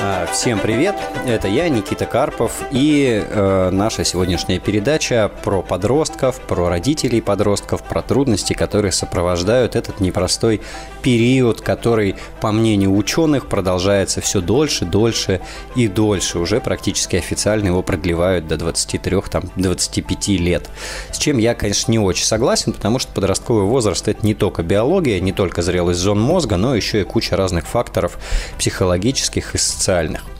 А, всем привет! Это я, Никита Карпов, и э, наша сегодняшняя передача про подростков, про родителей подростков, про трудности, которые сопровождают этот непростой период, который, по мнению ученых, продолжается все дольше, дольше и дольше. Уже практически официально его продлевают до 23-25 лет. С чем я, конечно, не очень согласен, потому что подростковый возраст – это не только биология, не только зрелость зон мозга, но еще и куча разных факторов психологических и социальных социальных.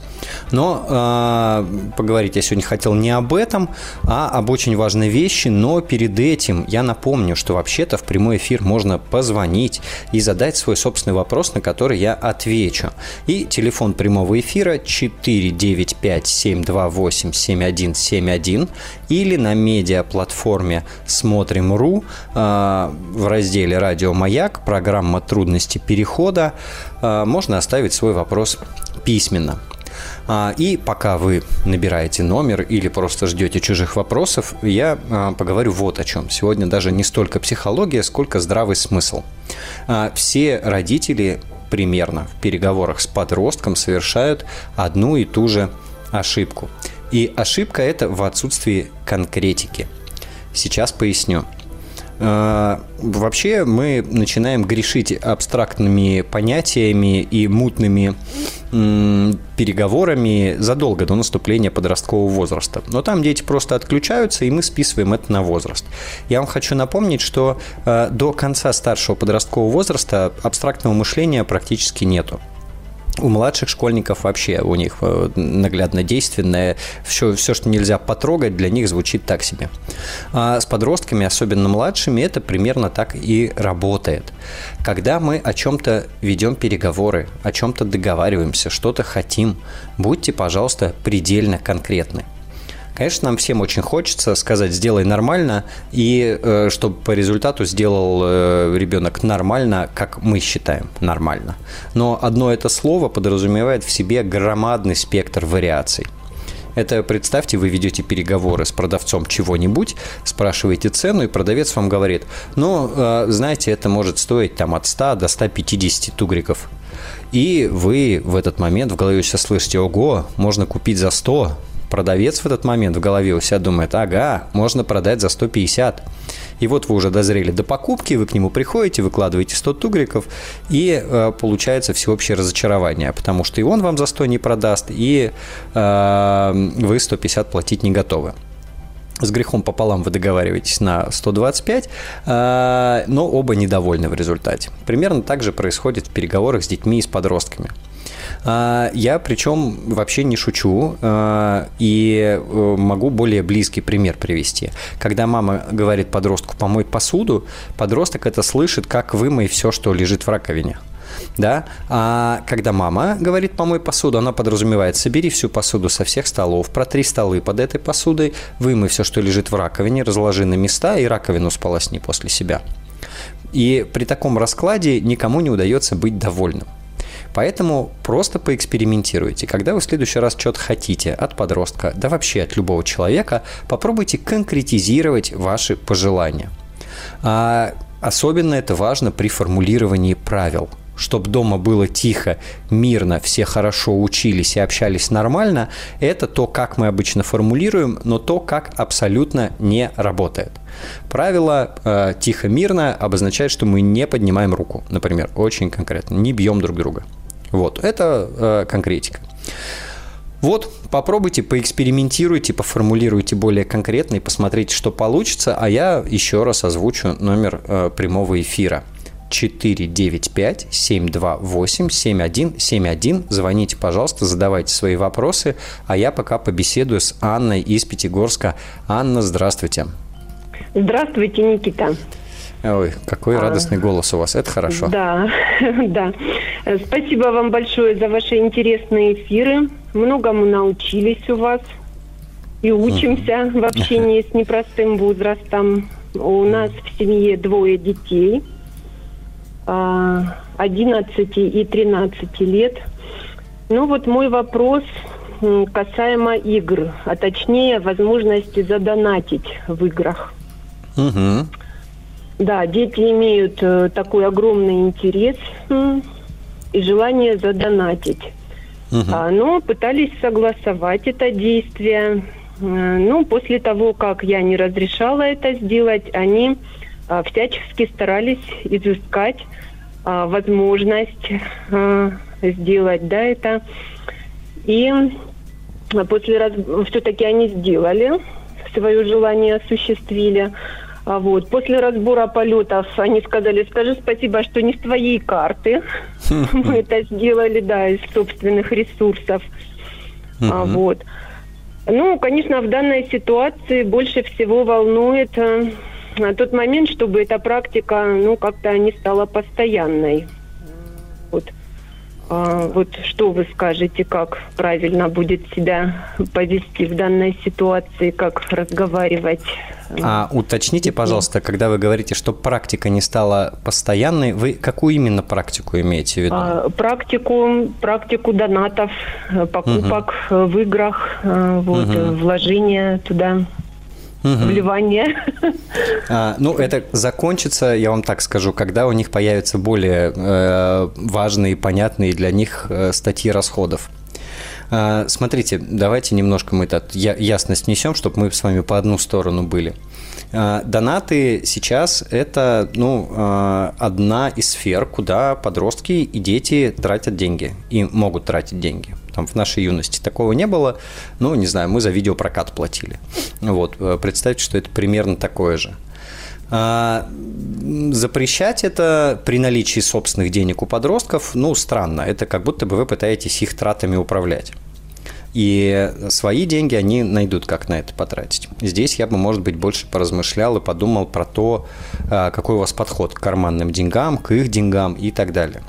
Но э, поговорить я сегодня хотел не об этом, а об очень важной вещи. Но перед этим я напомню, что вообще-то в прямой эфир можно позвонить и задать свой собственный вопрос, на который я отвечу. И телефон прямого эфира 495-728-7171 или на медиаплатформе «Смотрим.ру» э, в разделе «Радио Маяк» программа «Трудности перехода» э, можно оставить свой вопрос письменно. А, и пока вы набираете номер или просто ждете чужих вопросов, я а, поговорю вот о чем. Сегодня даже не столько психология, сколько здравый смысл. А, все родители примерно в переговорах с подростком совершают одну и ту же ошибку. И ошибка это в отсутствии конкретики. Сейчас поясню. Вообще мы начинаем грешить абстрактными понятиями и мутными переговорами задолго до наступления подросткового возраста. Но там дети просто отключаются, и мы списываем это на возраст. Я вам хочу напомнить, что э, до конца старшего подросткового возраста абстрактного мышления практически нету. У младших школьников вообще у них э, наглядно действенное, все, все, что нельзя потрогать, для них звучит так себе. А с подростками, особенно младшими, это примерно так и работает. Когда мы о чем-то ведем переговоры, о чем-то договариваемся, что-то хотим, будьте, пожалуйста, предельно конкретны. Конечно, нам всем очень хочется сказать «сделай нормально», и э, чтобы по результату сделал э, ребенок нормально, как мы считаем нормально. Но одно это слово подразумевает в себе громадный спектр вариаций. Это представьте, вы ведете переговоры с продавцом чего-нибудь, спрашиваете цену, и продавец вам говорит, ну, э, знаете, это может стоить там от 100 до 150 тугриков. И вы в этот момент в голове сейчас слышите, ого, можно купить за 100, Продавец в этот момент в голове у себя думает, ага, можно продать за 150. И вот вы уже дозрели до покупки, вы к нему приходите, выкладываете 100 тугриков, и э, получается всеобщее разочарование, потому что и он вам за 100 не продаст, и э, вы 150 платить не готовы с грехом пополам вы договариваетесь на 125, э, но оба недовольны в результате. Примерно так же происходит в переговорах с детьми и с подростками. А, я причем вообще не шучу а, и э, могу более близкий пример привести. Когда мама говорит подростку «помой посуду», подросток это слышит как «вымой все, что лежит в раковине» да, а когда мама говорит «помой посуду», она подразумевает «собери всю посуду со всех столов, протри столы под этой посудой, вымой все, что лежит в раковине, разложи на места и раковину сполосни после себя». И при таком раскладе никому не удается быть довольным. Поэтому просто поэкспериментируйте. Когда вы в следующий раз что-то хотите от подростка, да вообще от любого человека, попробуйте конкретизировать ваши пожелания. А особенно это важно при формулировании правил – чтобы дома было тихо, мирно, все хорошо учились и общались нормально, это то, как мы обычно формулируем, но то, как абсолютно не работает. Правило э, тихо-мирно обозначает, что мы не поднимаем руку, например, очень конкретно, не бьем друг друга. Вот, это э, конкретика. Вот, попробуйте, поэкспериментируйте, поформулируйте более конкретно и посмотрите, что получится, а я еще раз озвучу номер э, прямого эфира. 495-728-7171. Звоните, пожалуйста, задавайте свои вопросы, а я пока побеседую с Анной из Пятигорска. Анна, здравствуйте. Здравствуйте, Никита. Ой, какой а, радостный голос у вас, это хорошо. Да, да. Спасибо вам большое за ваши интересные эфиры. Многому научились у вас и учимся в общении с непростым возрастом. У нас в семье двое детей, 11 а, и 13 лет. Ну вот мой вопрос касаемо игр, а точнее возможности задонатить в играх. Угу. Да, дети имеют э, такой огромный интерес и желание задонатить. Угу. А, но пытались согласовать это действие. Э, ну, после того, как я не разрешала это сделать, они а, всячески старались изыскать а, возможность а, сделать да, это. И после раз... все-таки они сделали, свое желание осуществили. А вот. После разбора полетов они сказали, скажи спасибо, что не с твоей карты. Мы это сделали, да, из собственных ресурсов. А, вот. Ну, конечно, в данной ситуации больше всего волнует э, тот момент, чтобы эта практика, ну, как-то не стала постоянной. Вот. А, вот что вы скажете, как правильно будет себя повести в данной ситуации, как разговаривать? А уточните, пожалуйста, когда вы говорите, что практика не стала постоянной, вы какую именно практику имеете в виду? А, практику, практику донатов, покупок угу. в играх, э, вот, угу. вложения туда угу. вливание. А, ну, это закончится, я вам так скажу, когда у них появятся более э, важные, понятные для них э, статьи расходов. А, смотрите, давайте немножко мы этот ясность несем, чтобы мы с вами по одну сторону были. А, донаты сейчас это ну, а, одна из сфер, куда подростки и дети тратят деньги и могут тратить деньги. Там в нашей юности такого не было. Ну, не знаю, мы за видеопрокат платили. Вот, э, представьте, что это примерно такое же. запрещать это при наличии собственных денег у подростков, ну, странно. Это как будто бы вы пытаетесь их тратами управлять. И свои деньги они найдут, как на это потратить. Здесь я бы, может быть, больше поразмышлял и подумал про то, а, какой у вас подход к карманным деньгам, к их деньгам и так далее.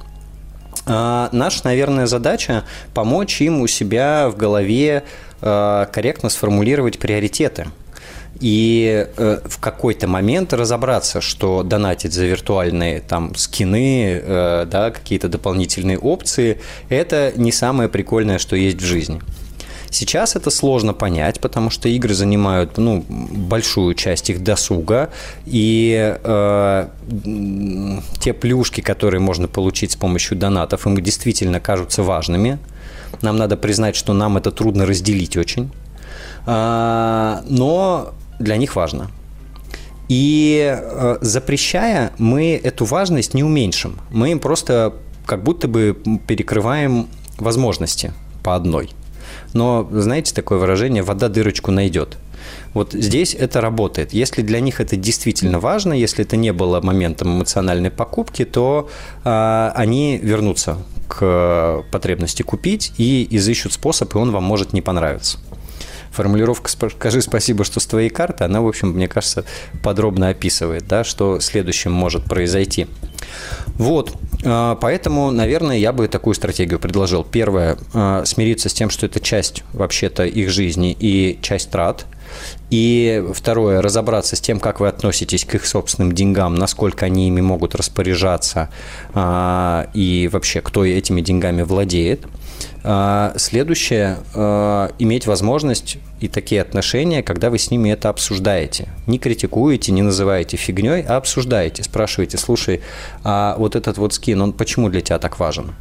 А, наша, наверное, задача помочь им у себя в голове а, корректно сформулировать приоритеты и э, в какой-то момент разобраться, что донатить за виртуальные там скины, э, да, какие-то дополнительные опции, это не самое прикольное, что есть в жизни. Сейчас это сложно понять, потому что игры занимают ну, большую часть их досуга, и э, те плюшки, которые можно получить с помощью донатов, им действительно кажутся важными. Нам надо признать, что нам это трудно разделить очень, э, но для них важно. И э, запрещая, мы эту важность не уменьшим. Мы им просто как будто бы перекрываем возможности по одной но, знаете, такое выражение «вода дырочку найдет». Вот здесь это работает. Если для них это действительно важно, если это не было моментом эмоциональной покупки, то э, они вернутся к потребности купить и изыщут способ, и он вам может не понравиться формулировка «скажи спасибо, что с твоей карты», она, в общем, мне кажется, подробно описывает, да, что следующим может произойти. Вот, поэтому, наверное, я бы такую стратегию предложил. Первое, а, смириться с тем, что это часть вообще-то их жизни и часть трат. И второе, разобраться с тем, как вы относитесь к их собственным деньгам, насколько они ими могут распоряжаться а, и вообще, кто этими деньгами владеет. Следующее, иметь возможность и такие отношения, когда вы с ними это обсуждаете. Не критикуете, не называете фигней, а обсуждаете. Спрашиваете, слушай, а вот этот вот скин, он почему для тебя так важен?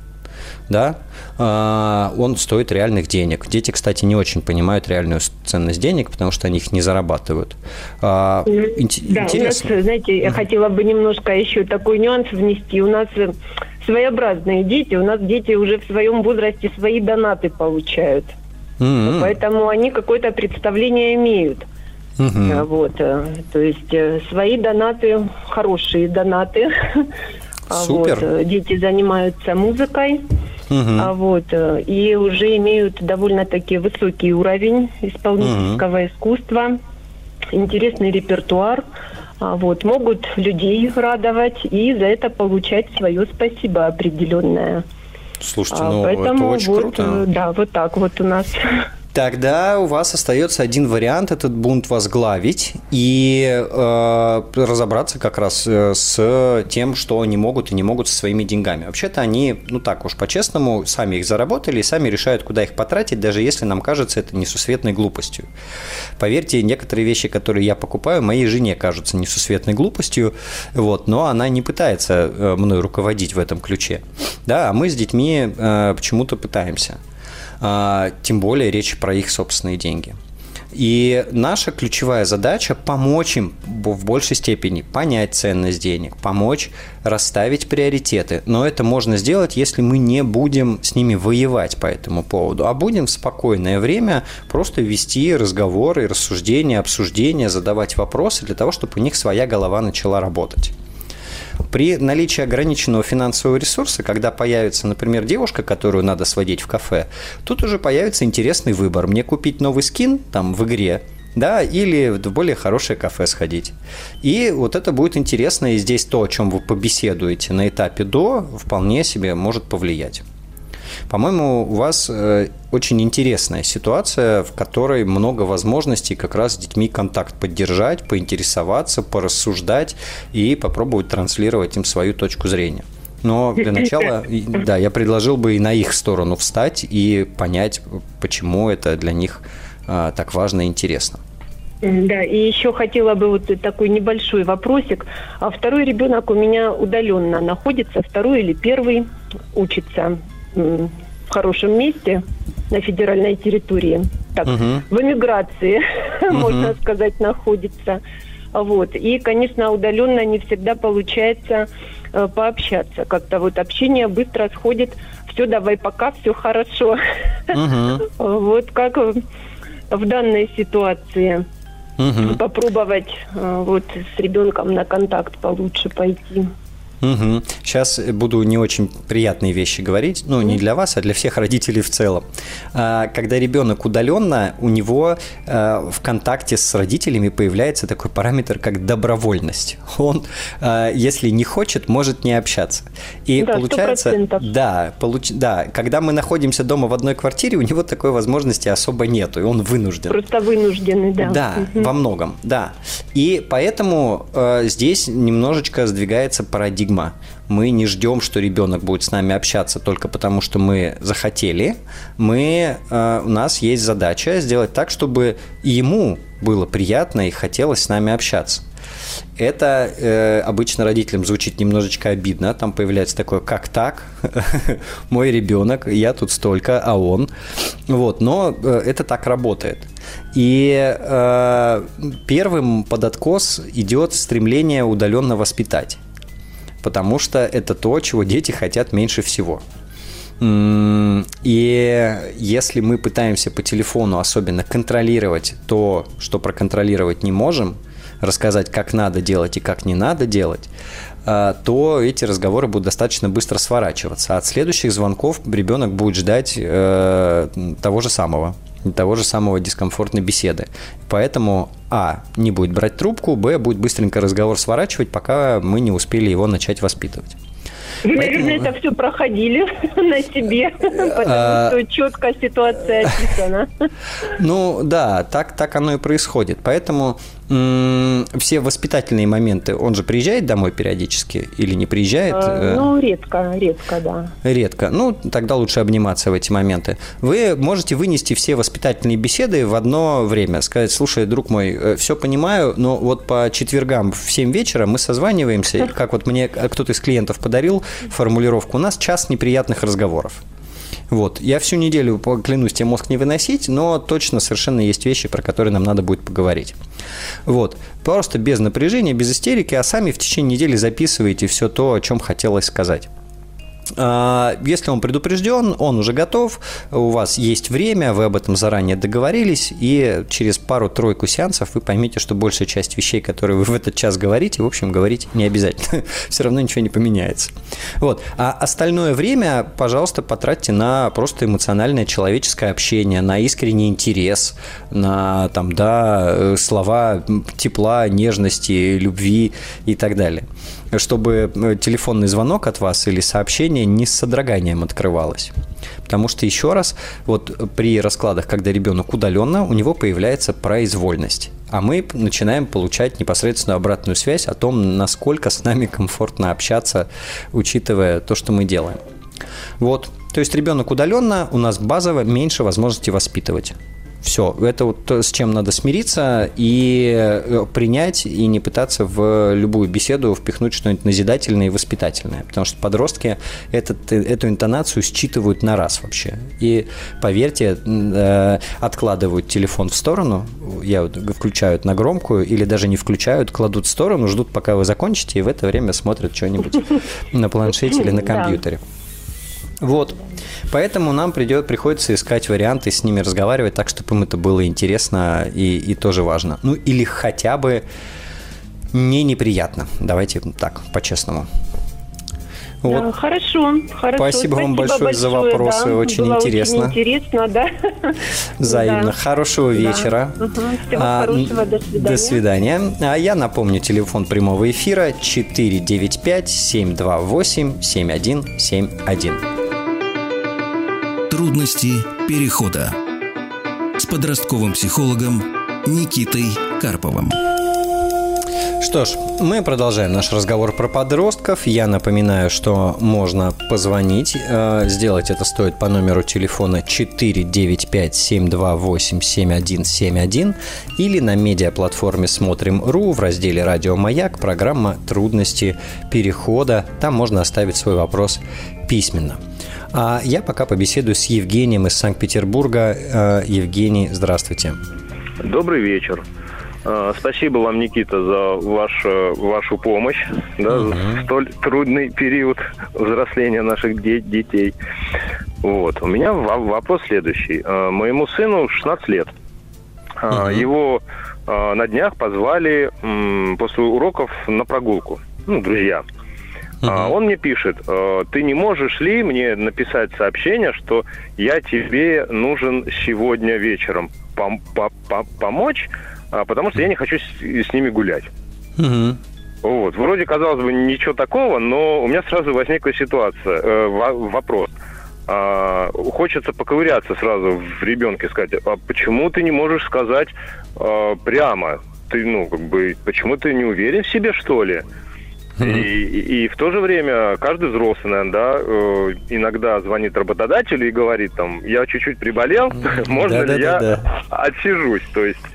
да, а, он стоит реальных денег. Дети, кстати, не очень понимают реальную ценность денег, потому что они их не зарабатывают. А, да, интересно. У нас, знаете, я хотела бы немножко еще такой нюанс внести. У нас э, своеобразные дети, у нас дети уже в своем возрасте свои донаты получают. Mm-hmm. Поэтому они какое-то представление имеют. Mm-hmm. Вот, э, то есть э, свои донаты, хорошие донаты. А Супер. Вот, дети занимаются музыкой. Uh-huh. Вот, и уже имеют довольно-таки высокий уровень исполнительского uh-huh. искусства, интересный репертуар. А вот, могут людей радовать и за это получать свое спасибо определенное. Слушайте, а, ну Поэтому это очень вот, круто. Э, да, вот так вот у нас. Тогда у вас остается один вариант этот бунт возглавить и э, разобраться как раз э, с тем, что они могут и не могут со своими деньгами. Вообще-то они, ну так уж по-честному, сами их заработали и сами решают, куда их потратить, даже если нам кажется это несусветной глупостью. Поверьте, некоторые вещи, которые я покупаю, моей жене кажутся несусветной глупостью, вот, но она не пытается э, мной руководить в этом ключе. Да, а мы с детьми э, почему-то пытаемся. А, тем более речь про их собственные деньги. И наша ключевая задача – помочь им в большей степени понять ценность денег, помочь расставить приоритеты. Но это можно сделать, если мы не будем с ними воевать по этому поводу, а будем в спокойное время просто вести разговоры, рассуждения, обсуждения, задавать вопросы для того, чтобы у них своя голова начала работать. При наличии ограниченного финансового ресурса, когда появится, например, девушка, которую надо сводить в кафе, тут уже появится интересный выбор. Мне купить новый скин там в игре, да, или в более хорошее кафе сходить. И вот это будет интересно, и здесь то, о чем вы побеседуете на этапе до, вполне себе может повлиять. По-моему, у вас э, очень интересная ситуация, в которой много возможностей как раз с детьми контакт поддержать, поинтересоваться, порассуждать и попробовать транслировать им свою точку зрения. Но для начала, да, я предложил бы и на их сторону встать и понять, почему это для них а, так важно и интересно. Да, и еще хотела бы вот такой небольшой вопросик. А второй ребенок у меня удаленно находится, второй или первый учится в хорошем месте на федеральной территории. Так, угу. в эмиграции, угу. можно сказать, находится. Вот. И, конечно, удаленно не всегда получается э, пообщаться. Как-то вот общение быстро сходит. Все, давай пока, все хорошо. Угу. вот как в данной ситуации. Угу. Попробовать э, вот с ребенком на контакт получше пойти. Угу. Сейчас буду не очень приятные вещи говорить, ну, не для вас, а для всех родителей в целом. А, когда ребенок удаленно, у него а, в контакте с родителями появляется такой параметр, как добровольность. Он, а, если не хочет, может не общаться. И да, получается, 100%. да, получ, да, когда мы находимся дома в одной квартире, у него такой возможности особо нету, и он вынужден. Просто вынужденный, да. Да, угу. во многом, да. И поэтому здесь немножечко сдвигается парадигма парадигма. Мы не ждем, что ребенок будет с нами общаться только потому, что мы захотели. Мы, э, у нас есть задача сделать так, чтобы ему было приятно и хотелось с нами общаться. Это э, обычно родителям звучит немножечко обидно. Там появляется такое, как так? Мой ребенок, я тут столько, а он. Вот, но э, это так работает. И э, первым под откос идет стремление удаленно воспитать потому что это то, чего дети хотят меньше всего. И если мы пытаемся по телефону особенно контролировать то, что проконтролировать не можем, рассказать, как надо делать и как не надо делать, а, то эти разговоры будут достаточно быстро сворачиваться. От следующих звонков ребенок будет ждать э, того же самого того же самого дискомфортной беседы. Поэтому, а, не будет брать трубку, б, будет быстренько разговор сворачивать, пока мы не успели его начать воспитывать. Вы, наверное, это все проходили на себе, потому а, что четко ситуация описана. Ну да, так, так оно и происходит. Поэтому все воспитательные моменты, он же приезжает домой периодически или не приезжает? А, ну, редко, редко, да. Редко. Ну, тогда лучше обниматься в эти моменты. Вы можете вынести все воспитательные беседы в одно время. Сказать, слушай, друг мой, э, все понимаю, но вот по четвергам в 7 вечера мы созваниваемся, как вот мне кто-то из клиентов подарил формулировку, у нас час неприятных разговоров. Вот. Я всю неделю, клянусь, тебе мозг не выносить, но точно совершенно есть вещи, про которые нам надо будет поговорить. Вот. Просто без напряжения, без истерики, а сами в течение недели записываете все то, о чем хотелось сказать. А, если он предупрежден, он уже готов, у вас есть время, вы об этом заранее договорились, и через пару-тройку сеансов вы поймете, что большая часть вещей, которые вы в этот час говорите, в общем, говорить не обязательно. Все равно ничего не поменяется. Вот. А остальное время, пожалуйста, потратьте на просто эмоциональное человеческое общение, на искренний интерес, на там, да, слова тепла, нежности, любви и так далее чтобы э, телефонный звонок от вас или сообщение не с содроганием открывалось. Потому что, еще раз, вот при раскладах, когда ребенок удаленно, у него появляется произвольность. А мы начинаем получать непосредственную обратную связь о том, насколько с нами комфортно общаться, учитывая то, что мы делаем. Вот. То есть ребенок удаленно, у нас базово меньше возможности воспитывать. Все, это вот то, с чем надо смириться и э, принять, и не пытаться в любую беседу впихнуть что-нибудь назидательное и воспитательное. Потому что подростки этот, эту интонацию считывают на раз вообще. И, поверьте, э, откладывают телефон в сторону, я вот включают на громкую, или даже не включают, кладут в сторону, ждут, пока вы закончите, и в это время смотрят что-нибудь на планшете или на компьютере. Вот. Поэтому нам придет, приходится искать варианты, с ними разговаривать так, чтобы им это было интересно и, и тоже важно. Ну, или хотя бы не неприятно. Давайте так, по-честному. Вот. Да, хорошо, хорошо. Спасибо, Спасибо вам большое, большое за вопросы, да. очень Было интересно. Очень интересно, да. Взаимно. Да. Хорошего вечера. Да. Угу. Всего а, хорошего, до свидания. До свидания. А я напомню, телефон прямого эфира 495-728-7171. Трудности перехода с подростковым психологом Никитой Карповым. Что ж, мы продолжаем наш разговор про подростков. Я напоминаю, что можно позвонить. Э, сделать это стоит по номеру телефона 495-728-7171 или на медиаплатформе «Смотрим.ру» в разделе «Радио Маяк» программа «Трудности перехода». Там можно оставить свой вопрос письменно. А я пока побеседую с Евгением из Санкт-Петербурга. Э, Евгений, здравствуйте. Добрый вечер. Э, спасибо вам, Никита, за вашу, вашу помощь да, угу. в столь трудный период взросления наших де- детей. Вот. У меня вопрос следующий. Э, моему сыну 16 лет. Угу. Его на днях позвали после уроков на прогулку. Ну, друзья. Uh-huh. Он мне пишет, «Э, ты не можешь ли мне написать сообщение, что я тебе нужен сегодня вечером пом- пом- помочь, а, потому что я не хочу с, с ними гулять. Uh-huh. Вот. Вроде, казалось бы, ничего такого, но у меня сразу возникла ситуация, э, вопрос. А, хочется поковыряться сразу в ребенке, сказать, а почему ты не можешь сказать а, прямо? Ты, ну, как бы, почему ты не уверен в себе, что ли? И, и, в то же время каждый взрослый, наверное, да, э, иногда звонит работодателю и говорит там, я чуть-чуть приболел, можно ли я отсижусь? То есть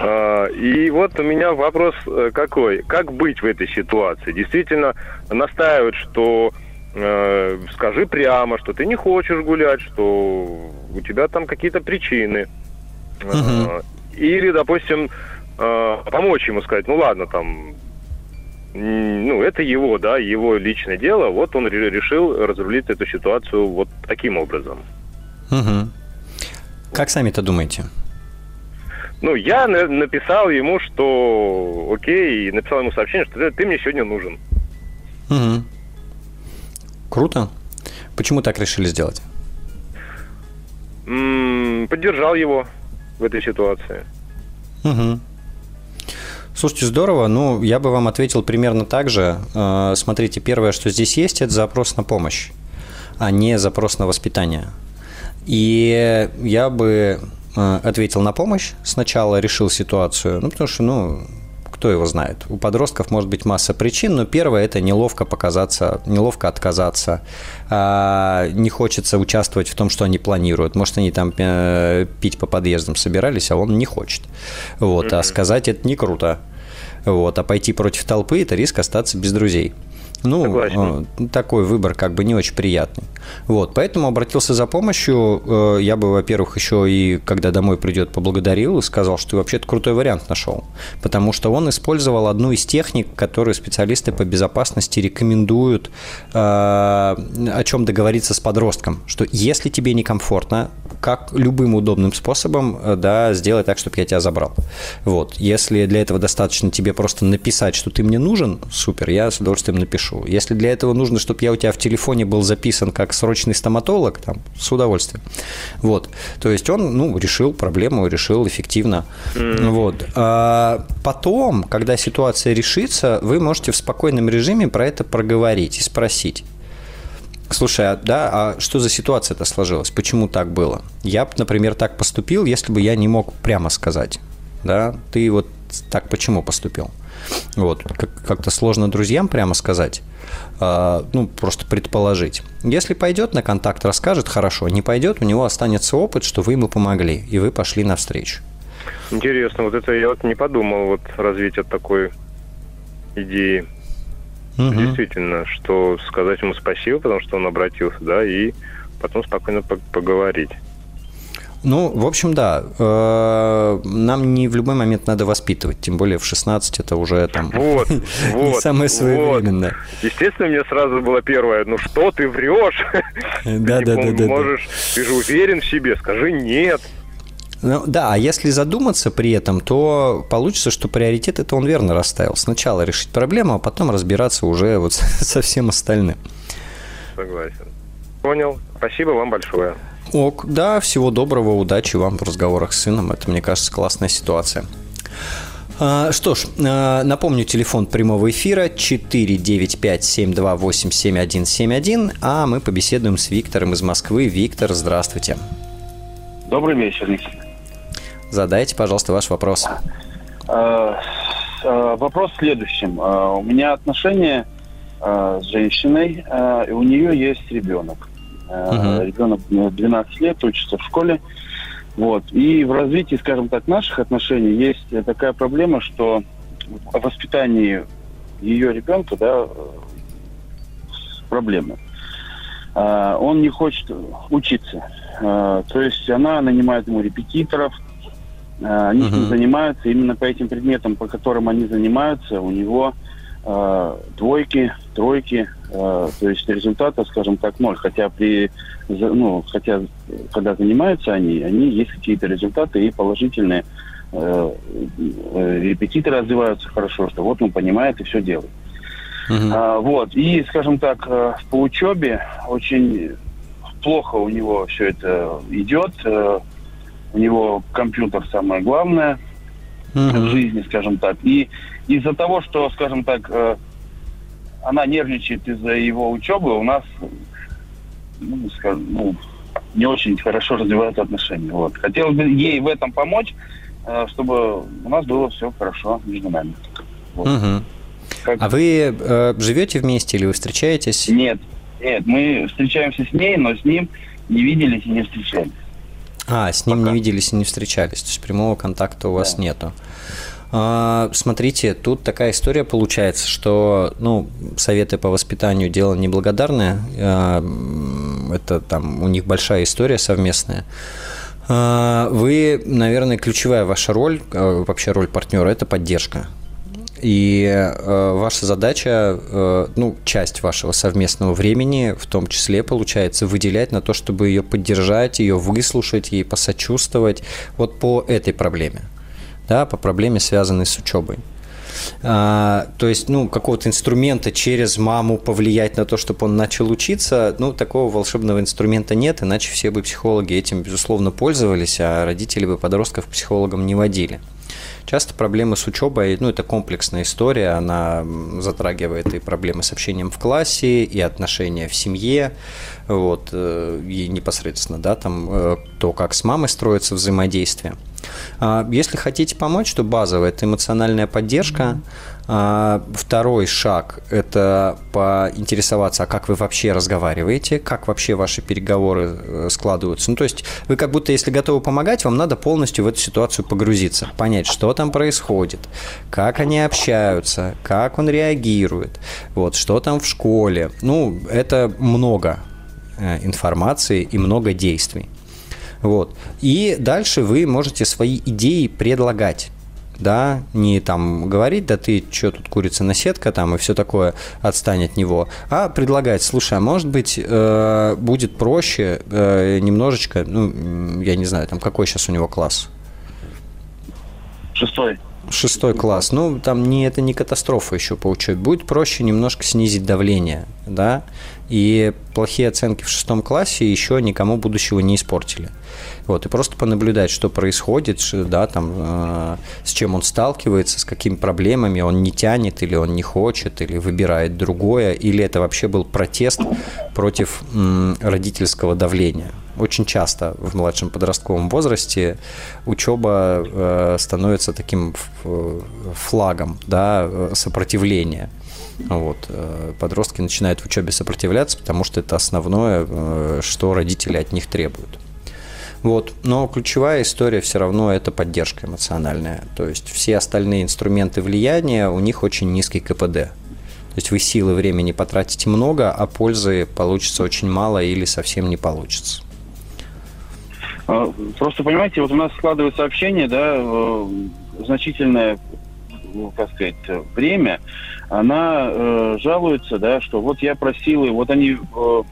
э, и вот у меня вопрос э, какой. Как быть в этой ситуации? Действительно настаивают, что э, скажи прямо, что ты не хочешь гулять, что у тебя там какие-то причины. Угу. Или, допустим, э, помочь ему сказать, ну ладно, там, ну, это его, да, его личное дело. Вот он решил разрулить эту ситуацию вот таким образом. Угу. Как сами-то думаете? Ну, я написал ему, что окей, и написал ему сообщение, что ты, ты мне сегодня нужен. Угу. Круто. Почему так решили сделать? М-м, поддержал его в этой ситуации. Угу. Слушайте, здорово. Ну, я бы вам ответил примерно так же. Э, смотрите, первое, что здесь есть, это запрос на помощь, а не запрос на воспитание. И я бы э, ответил на помощь сначала, решил ситуацию, ну, потому что, ну, кто его знает. У подростков может быть масса причин, но первое – это неловко показаться, неловко отказаться, а, не хочется участвовать в том, что они планируют. Может, они там э, пить по подъездам собирались, а он не хочет. Вот, а сказать это не круто. Вот, а пойти против толпы – это риск остаться без друзей. Ну, Согласен. Э, такой выбор как бы не очень приятный. Вот, поэтому обратился за помощью. Э, я бы, во-первых, еще и когда домой придет, поблагодарил и сказал, что вообще-то крутой вариант нашел. Потому что он использовал одну из техник, которые специалисты по безопасности рекомендуют, э, о чем договориться с подростком. Что если тебе некомфортно, как любым удобным способом, да, сделай так, чтобы я тебя забрал. Вот. Если для этого достаточно тебе просто написать, что ты мне нужен, супер, я с удовольствием напишу. Если для этого нужно, чтобы я у тебя в телефоне был записан как срочный стоматолог, там, с удовольствием. Вот. То есть он, ну, решил проблему, решил эффективно. Mm. Вот. А потом, когда ситуация решится, вы можете в спокойном режиме про это проговорить и спросить. Слушай, а, да, а что за ситуация-то сложилась? Почему так было? Я, например, так поступил, если бы я не мог прямо сказать. Да, ты вот так почему поступил? Вот, как-то сложно друзьям прямо сказать, а, ну, просто предположить. Если пойдет на контакт, расскажет, хорошо. Не пойдет, у него останется опыт, что вы ему помогли, и вы пошли навстречу. Интересно, вот это я вот не подумал вот развить от такой идеи. Угу. Действительно, что сказать ему спасибо, потому что он обратился, да, и потом спокойно поговорить. Ну, в общем, да. Э, нам не в любой момент надо воспитывать, тем более в 16 это уже там вот, не вот, самое своевременное. Вот. Естественно, мне сразу было первое, ну что ты врешь? Да, да, да, да. Можешь, ты же уверен в себе, скажи нет. Ну, да, а если задуматься при этом, то получится, что приоритет это он верно расставил. Сначала решить проблему, а потом разбираться уже вот со всем остальным. Согласен. Понял. Спасибо вам большое. Ок, да, всего доброго, удачи вам в разговорах с сыном. Это, мне кажется, классная ситуация. А, что ж, а, напомню, телефон прямого эфира 495-728-7171, а мы побеседуем с Виктором из Москвы. Виктор, здравствуйте. Добрый вечер, Никита. Задайте, пожалуйста, ваш вопрос. А, вопрос в следующем. У меня отношения с женщиной, и у нее есть ребенок. Угу. Ребенок 12 лет, учится в школе. Вот. И в развитии, скажем так, наших отношений есть такая проблема, что в воспитании ее ребенка, да, проблемы. Он не хочет учиться. То есть она нанимает ему репетиторов, они uh-huh. занимаются именно по этим предметам, по которым они занимаются, у него э, двойки, тройки, э, то есть результата, скажем так, ноль. Хотя при, ну, хотя когда занимаются они, они есть какие-то результаты и положительные. Э, э, репетиторы развиваются хорошо, что вот он понимает и все делает. Uh-huh. А, вот и, скажем так, э, по учебе очень плохо у него все это идет. У него компьютер самое главное uh-huh. в жизни, скажем так. И из-за того, что, скажем так, э, она нервничает из-за его учебы, у нас ну, скажем, ну, не очень хорошо развиваются отношения. Вот. Хотелось бы ей в этом помочь, э, чтобы у нас было все хорошо между нами. Вот. Угу. Как... А вы э, живете вместе или вы встречаетесь? Нет, нет, мы встречаемся с ней, но с ним не виделись и не встречались. А, с ним Пока. не виделись и не встречались, то есть прямого контакта у вас да. нету. А, смотрите, тут такая история получается, что ну, советы по воспитанию дело неблагодарное. А, это там у них большая история совместная. А, вы, наверное, ключевая ваша роль, вообще роль партнера, это поддержка. И э, ваша задача, э, ну, часть вашего совместного времени, в том числе, получается, выделять на то, чтобы ее поддержать, ее выслушать, ей посочувствовать вот по этой проблеме да, по проблеме, связанной с учебой. А, то есть, ну, какого-то инструмента через маму повлиять на то, чтобы он начал учиться, ну, такого волшебного инструмента нет, иначе все бы психологи этим, безусловно, пользовались, а родители бы подростков к психологам не водили. Часто проблемы с учебой, ну, это комплексная история, она затрагивает и проблемы с общением в классе, и отношения в семье, вот, э, и непосредственно, да, там, э, то, как с мамой строится взаимодействие. А, если хотите помочь, то базовая – это эмоциональная поддержка. А, второй шаг – это поинтересоваться, а как вы вообще разговариваете, как вообще ваши переговоры э, складываются. Ну, то есть вы как будто, если готовы помогать, вам надо полностью в эту ситуацию погрузиться, понять, что там происходит, как они общаются, как он реагирует, вот, что там в школе. Ну, это много э, информации и много действий. Вот. И дальше вы можете свои идеи предлагать да, не там говорить, да ты что тут курица на сетка там и все такое, отстань от него, а предлагать, слушай, а может быть э, будет проще э, немножечко, ну, я не знаю, там какой сейчас у него класс? Шестой. Шестой класс. Ну, там не, это не катастрофа еще по учебе. Будет проще немножко снизить давление, да, и плохие оценки в шестом классе еще никому будущего не испортили. Вот, и просто понаблюдать, что происходит, да, там, э, с чем он сталкивается, с какими проблемами он не тянет, или он не хочет, или выбирает другое, или это вообще был протест против м, родительского давления. Очень часто в младшем подростковом возрасте учеба э, становится таким флагом да, сопротивления. Вот. Э, подростки начинают в учебе сопротивляться, потому что это основное, э, что родители от них требуют. Вот. Но ключевая история все равно это поддержка эмоциональная. То есть все остальные инструменты влияния, у них очень низкий КПД. То есть вы силы времени потратите много, а пользы получится очень мало или совсем не получится. А, просто понимаете, вот у нас складывается общение, да, э, значительное, ну, как сказать, время, она э, жалуется, да, что вот я просил, и вот они э,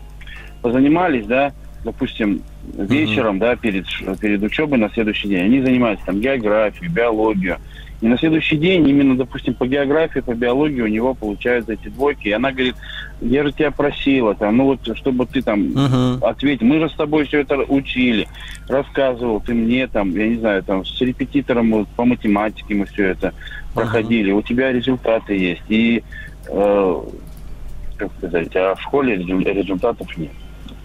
позанимались, да, допустим, вечером, mm-hmm. да, перед, перед учебой на следующий день. Они занимаются там географией, биологию. И на следующий день, именно, допустим, по географии, по биологии у него получаются эти двойки. И она говорит, я же тебя просила, там, ну вот, чтобы ты там uh-huh. ответил. Мы же с тобой все это учили, рассказывал ты мне, там, я не знаю, там, с репетитором по математике мы все это uh-huh. проходили. У тебя результаты есть. И, э, как сказать, а в школе результатов нет.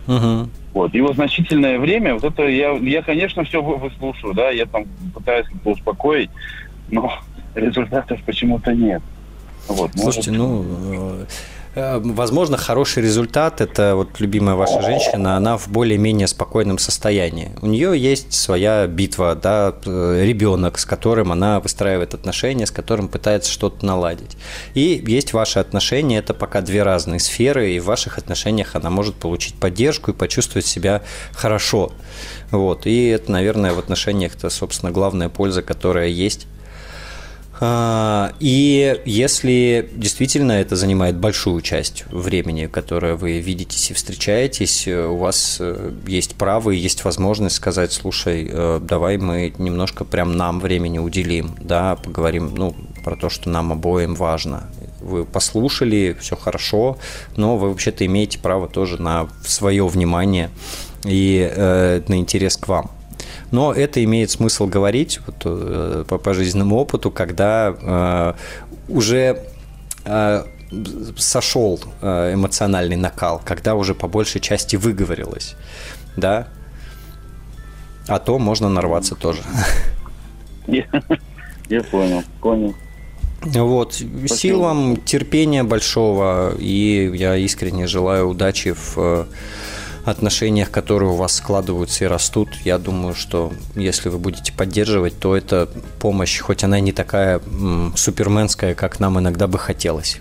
Uh-huh. Вот. И вот значительное время, вот это я, я конечно, все выслушаю, да, я там пытаюсь как-то успокоить, но результатов почему-то нет. Вот, Слушайте, может... ну, э, Э, возможно, хороший результат – это вот любимая ваша женщина, она в более-менее спокойном состоянии. У нее есть своя битва, да, э, ребенок, с которым она выстраивает отношения, с которым пытается что-то наладить. И есть ваши отношения, это пока две разные сферы, и в ваших отношениях она может получить поддержку и почувствовать себя хорошо. Вот. И это, наверное, в отношениях-то, собственно, главная польза, которая есть и если действительно это занимает большую часть времени, которое вы видитесь и встречаетесь, э, у вас э, есть право и есть возможность сказать, слушай, э, давай мы немножко прям нам времени уделим, да, поговорим, ну, про то, что нам обоим важно. Вы послушали, все хорошо, но вы вообще-то имеете право тоже на свое внимание и э, на интерес к вам. Но это имеет смысл говорить вот, э, по, по жизненному опыту, когда э, уже э, сошел э, эмоциональный накал, когда уже по большей части выговорилось, да, а то можно нарваться тоже. Я, я понял, понял. Вот, Спасибо. сил вам, терпения большого, и я искренне желаю удачи в отношениях, которые у вас складываются и растут, я думаю, что если вы будете поддерживать, то эта помощь, хоть она и не такая м, суперменская, как нам иногда бы хотелось.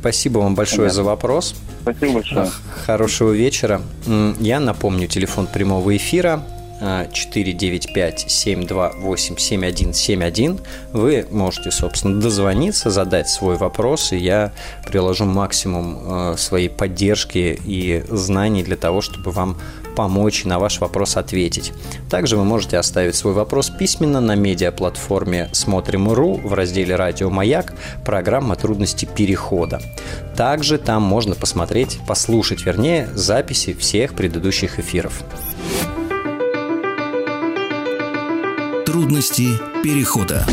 Спасибо вам большое да. за вопрос. Спасибо большое. Хорошего вечера. Я напомню телефон прямого эфира 495-728-7171. Вы можете, собственно, дозвониться, задать свой вопрос, и я приложу максимум э, своей поддержки и знаний для того, чтобы вам помочь на ваш вопрос ответить. Также вы можете оставить свой вопрос письменно на медиаплатформе «Смотрим.ру» в разделе «Радио Маяк» программа «Трудности перехода». Также там можно посмотреть, послушать, вернее, записи всех предыдущих эфиров. Трудности перехода.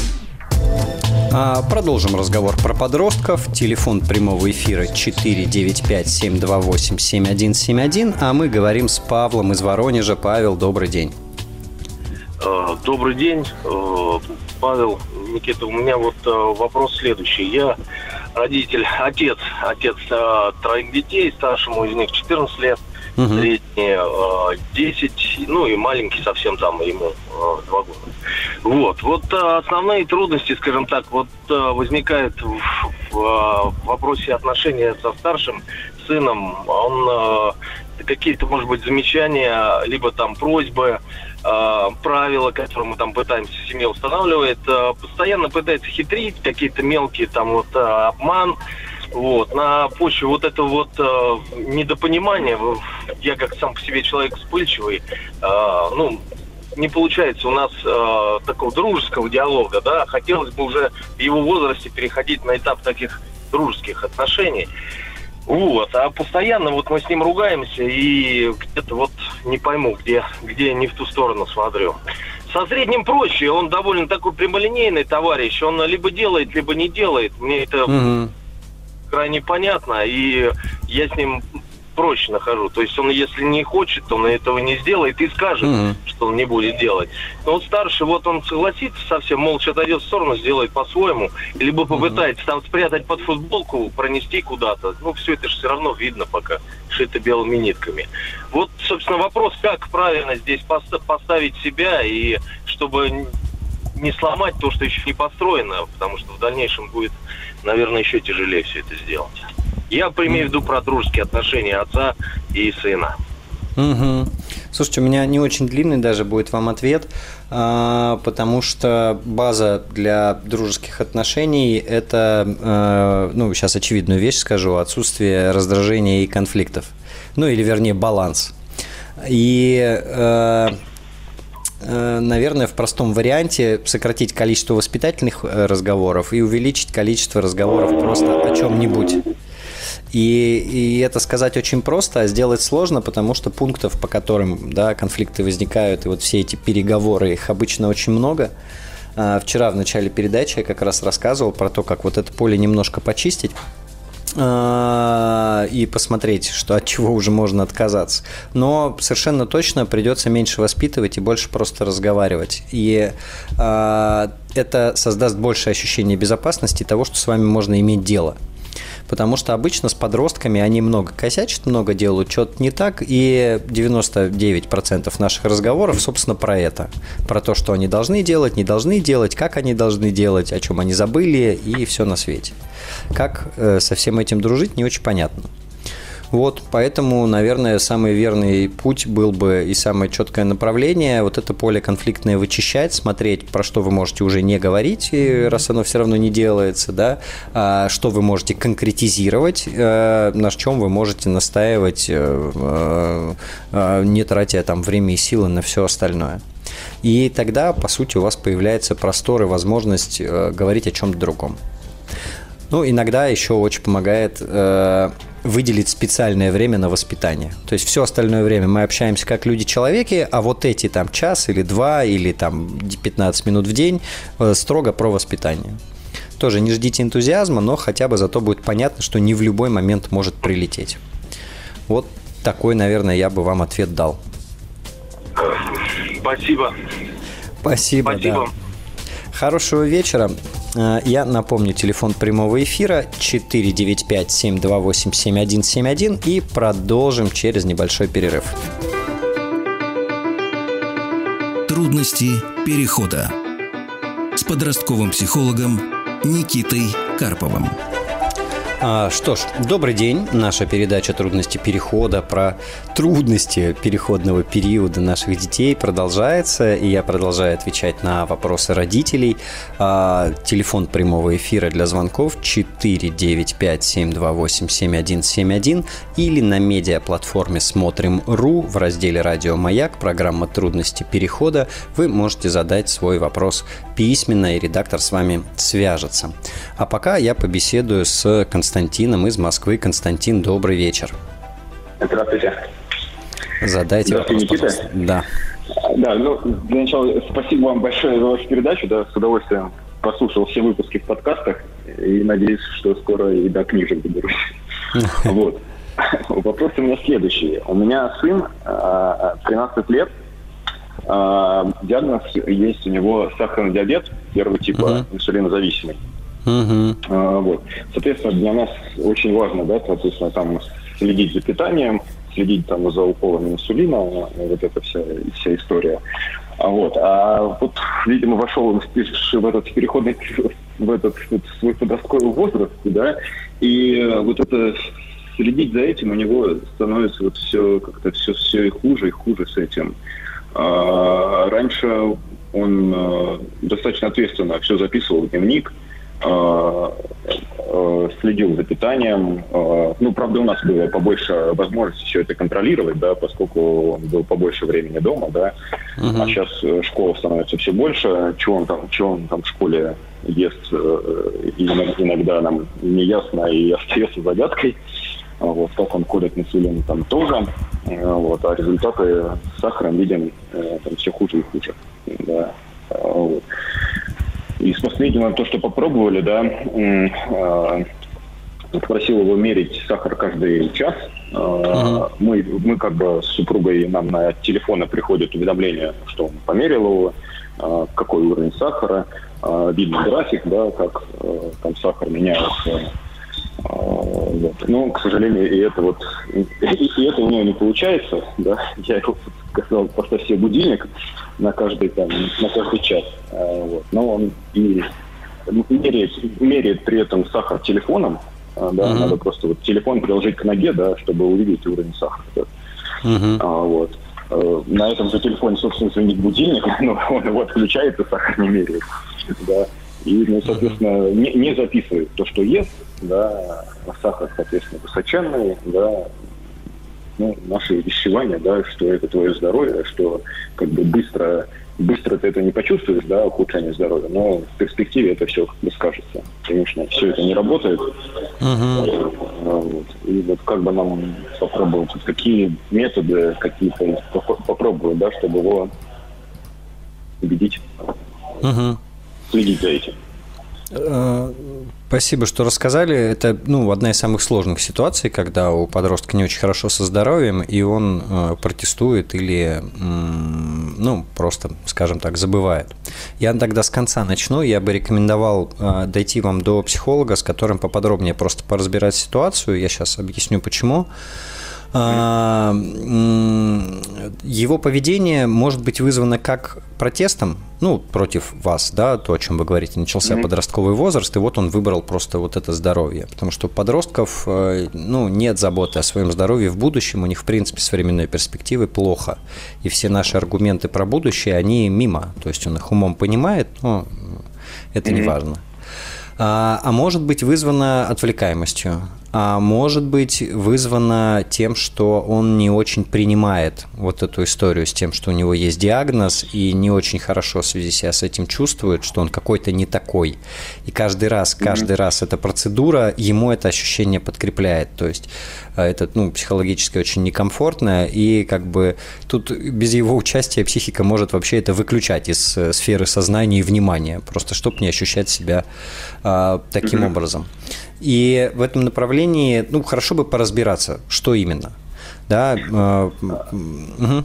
А, продолжим разговор про подростков. Телефон прямого эфира 495-728-7171. А мы говорим с Павлом из Воронежа. Павел, добрый день. А, добрый день, а, Павел. Никита, у меня вот вопрос следующий. Я родитель, отец, отец троих детей, старшему из них 14 лет – угу. средние э, 10, ну и маленький совсем там, ему э, 2 года. Вот, вот э, основные трудности, скажем так, вот э, возникают в, в, в вопросе отношения со старшим сыном. Он э, какие-то, может быть, замечания, либо там просьбы, э, правила, которые мы там пытаемся семье устанавливать, э, постоянно пытается хитрить, какие-то мелкие там вот э, обман, вот, на почве вот этого вот э, недопонимания, я как сам по себе человек вспыльчивый, э, ну, не получается у нас э, такого дружеского диалога, да, хотелось бы уже в его возрасте переходить на этап таких дружеских отношений. Вот, а постоянно вот мы с ним ругаемся и где-то вот не пойму, где, где не в ту сторону смотрю. Со средним проще, он довольно такой прямолинейный товарищ, он либо делает, либо не делает. Мне это угу. Крайне понятно, и я с ним проще нахожу. То есть он, если не хочет, он этого не сделает и скажет, mm-hmm. что он не будет делать. Но вот старший, вот он согласится совсем, молча отойдет в сторону, сделает по-своему, либо попытается mm-hmm. там спрятать под футболку, пронести куда-то. Ну, все это же все равно видно пока, шито белыми нитками. Вот, собственно, вопрос, как правильно здесь поставить себя, и чтобы не сломать то, что еще не построено, потому что в дальнейшем будет, наверное, еще тяжелее все это сделать. Я имею в виду про дружеские отношения отца и сына. Угу. Слушайте, у меня не очень длинный даже будет вам ответ, а, потому что база для дружеских отношений – это, а, ну, сейчас очевидную вещь скажу, отсутствие раздражения и конфликтов. Ну, или, вернее, баланс. И а, наверное, в простом варианте сократить количество воспитательных э, разговоров и увеличить количество разговоров просто о чем-нибудь. И, и это сказать очень просто, а сделать сложно, потому что пунктов, по которым да, конфликты возникают, и вот все эти переговоры, их обычно очень много. А, вчера в начале передачи я как раз рассказывал про то, как вот это поле немножко почистить и посмотреть, что от чего уже можно отказаться. Но совершенно точно придется меньше воспитывать и больше просто разговаривать. И э, это создаст большее ощущение безопасности того, что с вами можно иметь дело потому что обычно с подростками они много косячат, много делают что-то не так, и 99% наших разговоров, собственно, про это. Про то, что они должны делать, не должны делать, как они должны делать, о чем они забыли, и все на свете. Как э, со всем этим дружить, не очень понятно. Вот, поэтому, наверное, самый верный путь был бы и самое четкое направление вот это поле конфликтное вычищать, смотреть, про что вы можете уже не говорить, раз оно все равно не делается, да, а что вы можете конкретизировать, э, на чем вы можете настаивать, э, не тратя там время и силы на все остальное. И тогда, по сути, у вас появляется простор и возможность говорить о чем-то другом. Ну, иногда еще очень помогает выделить специальное время на воспитание. То есть все остальное время мы общаемся как люди-человеки, а вот эти там час или два или там 15 минут в день э, строго про воспитание. Тоже не ждите энтузиазма, но хотя бы зато будет понятно, что не в любой момент может прилететь. Вот такой, наверное, я бы вам ответ дал. Спасибо. Спасибо. Спасибо. Да. Хорошего вечера. Э, я напомню, телефон прямого эфира 495-728-7171 и продолжим через небольшой перерыв. Трудности перехода с подростковым психологом Никитой Карповым. А, что ж, добрый день. Наша передача «Трудности перехода» про трудности переходного периода наших детей продолжается, и я продолжаю отвечать на вопросы родителей. А, телефон прямого эфира для звонков 495-728-7171 или на медиаплатформе «Смотрим.ру» в разделе «Радио Маяк» программа «Трудности перехода» вы можете задать свой вопрос письменно, и редактор с вами свяжется. А пока я побеседую с Константином Константином из Москвы. Константин, добрый вечер. Здравствуйте. Задайте вопрос, Никита. пожалуйста. Да. Да, ну, для начала спасибо вам большое за вашу передачу, да, с удовольствием послушал все выпуски в подкастах и надеюсь, что скоро и до книжек доберусь. Вот. Вопрос у меня следующий. У меня сын 13 а, лет, а, диагноз есть у него сахарный диабет первого типа, инсулинозависимый. Угу. А, вот. Соответственно, для нас очень важно, да, соответственно, там следить за питанием, следить там за уколами инсулина, вот эта вся, вся история. А вот, а вот, видимо, вошел в этот переходный в этот вот, свой подростковый возраст, да, и вот это следить за этим у него становится вот все как-то все, все и хуже, и хуже с этим. А, раньше он а, достаточно ответственно все записывал в дневник, э, э, следил за питанием. Э, ну, правда, у нас было побольше возможности все это контролировать, да, поскольку он был побольше времени дома, да. Uh-huh. А сейчас э, школа становится все больше. Чего он там, чего он там в школе ест, э, иногда нам не ясно и остается загадкой. Вот, как он колет инсулин там тоже. Вот, а результаты с сахаром видим там все хуже и хуже. Да. Вот. И с последнего то, что попробовали, да, э, попросил его мерить сахар каждый час. Uh-huh. Мы, мы как бы с супругой, нам на телефоны приходит уведомление, что он померил его, э, какой уровень сахара, видно график, да, как там сахар меняется. Вот. Но, к сожалению, и это вот и, и это у него не получается, да. Я его сказал, поставь себе будильник, на каждый, там, на каждый час. А, вот. Но он и меряет, меряет при этом сахар телефоном. А, да, uh-huh. Надо просто вот телефон приложить к ноге, да, чтобы увидеть уровень сахара. Да. Uh-huh. А, вот. А, на этом же телефоне, собственно, звонит будильник, но он его отключает и сахар не меряет. Да. И, ну, соответственно, не, не записывает то, что ест, да, а сахар, соответственно, высоченный, да, ну, наши увещевания, да, что это твое здоровье, что как бы быстро, быстро ты это не почувствуешь, да, ухудшение здоровья, но в перспективе это все как бы скажется. Конечно, все это не работает. Uh-huh. Вот. И вот как бы нам попробовать, какие методы какие-то попробовать, да, чтобы его убедить, uh-huh. следить за этим. Э, спасибо, что рассказали. Это ну, одна из самых сложных ситуаций, когда у подростка не очень хорошо со здоровьем, и он э, протестует или, ну, просто, скажем так, забывает. Я тогда с конца начну. Я бы рекомендовал э, дойти вам до психолога, с которым поподробнее просто поразбирать ситуацию. Я сейчас объясню, почему. Его поведение может быть вызвано как протестом, ну, против вас, да, то, о чем вы говорите, начался mm-hmm. подростковый возраст, и вот он выбрал просто вот это здоровье. Потому что у подростков, э, ну, нет заботы о своем здоровье в будущем, у них, в принципе, с временной перспективы плохо. И все наши аргументы про будущее, они мимо. То есть он их умом понимает, но это mm-hmm. не важно. А, а может быть вызвано отвлекаемостью а может быть вызвано тем, что он не очень принимает вот эту историю с тем, что у него есть диагноз, и не очень хорошо в связи себя с этим чувствует, что он какой-то не такой. И каждый раз, каждый mm-hmm. раз эта процедура ему это ощущение подкрепляет. То есть это ну, психологически очень некомфортно, и как бы тут без его участия психика может вообще это выключать из э, сферы сознания и внимания, просто чтобы не ощущать себя а, таким mm-hmm. образом. И в этом направлении, ну, хорошо бы поразбираться, что именно. Да, э, угу.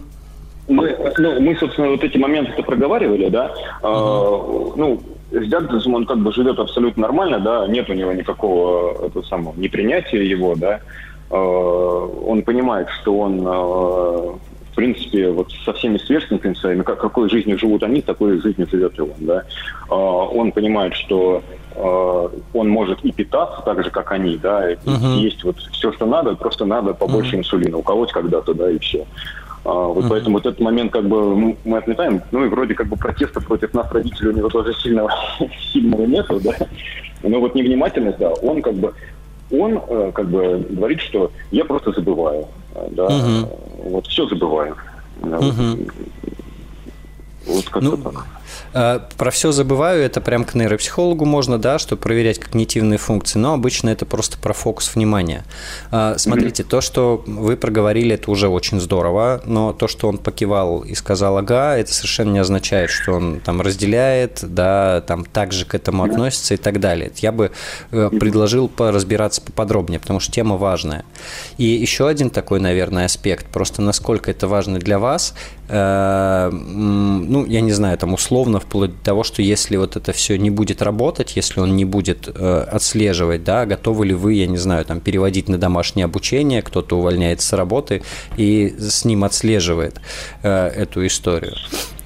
Мы, ну, мы, собственно, вот эти моменты проговаривали, да. Угу. Э, ну, диагнозом он как бы живет абсолютно нормально, да, нет у него никакого этого самого непринятия его, да. Э, он понимает, что он, э, в принципе, вот со всеми сверстниками своими, как, какой жизнью живут они, такой жизнью живет и он, да. Э, он понимает, что Э, он может и питаться так же, как они, да, uh-huh. есть вот все, что надо, просто надо побольше uh-huh. инсулина уколоть когда-то, да, и все. Вот uh-huh. поэтому вот этот момент как бы мы отметаем, ну и вроде как бы протеста против нас, родителей, у него тоже сильного, сильного нету, да, но вот невнимательность, да, он как бы, он э, как бы говорит, что я просто забываю, да, uh-huh. вот все забываю. Uh-huh. Вот как-то ну, так. Э, про все забываю, это прям к нейропсихологу можно, да, чтобы проверять когнитивные функции, но обычно это просто про фокус внимания. Э, смотрите, то, что вы проговорили, это уже очень здорово, но то, что он покивал и сказал «ага», это совершенно не означает, что он там разделяет, да, там также к этому относится и так далее. Я бы э, предложил поразбираться поподробнее, потому что тема важная. И еще один такой, наверное, аспект, просто насколько это важно для вас, ну, я не знаю, там условно условно вплоть до того, что если вот это все не будет работать, если он не будет э, отслеживать, да, готовы ли вы, я не знаю, там переводить на домашнее обучение, кто-то увольняется с работы и с ним отслеживает э, эту историю.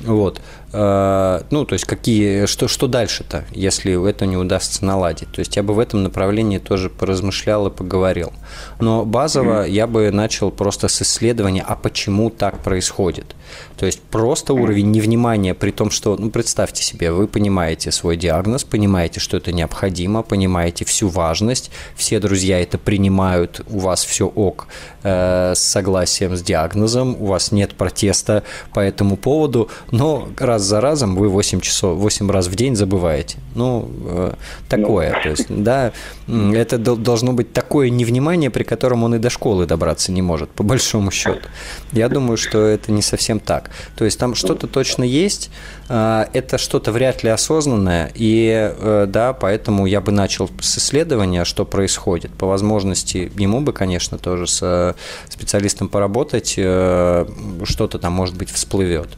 Вот. Э, ну, то есть, какие, что, что дальше-то, если это не удастся наладить? То есть, я бы в этом направлении тоже поразмышлял и поговорил. Но базово я бы начал просто с исследования, а почему так происходит. То есть, просто уровень невнимания, при том, что, ну, представьте себе, вы понимаете свой диагноз, понимаете, что это необходимо, понимаете всю важность, все друзья это принимают, у вас все ок э, с согласием с диагнозом, у вас нет протеста по этому поводу, но раз за разом вы 8 часов, 8 раз в день забываете. Ну, э, такое. Ну. То есть, да, это должно быть такое невнимание, при котором он и до школы добраться не может, по большому счету. Я думаю, что это не совсем так. То есть там что-то точно есть, э, это что-то вряд ли осознанное, и э, да, поэтому я бы начал с исследования, что происходит. По возможности ему бы, конечно, тоже с специалистом поработать, что-то там, может быть, всплывет.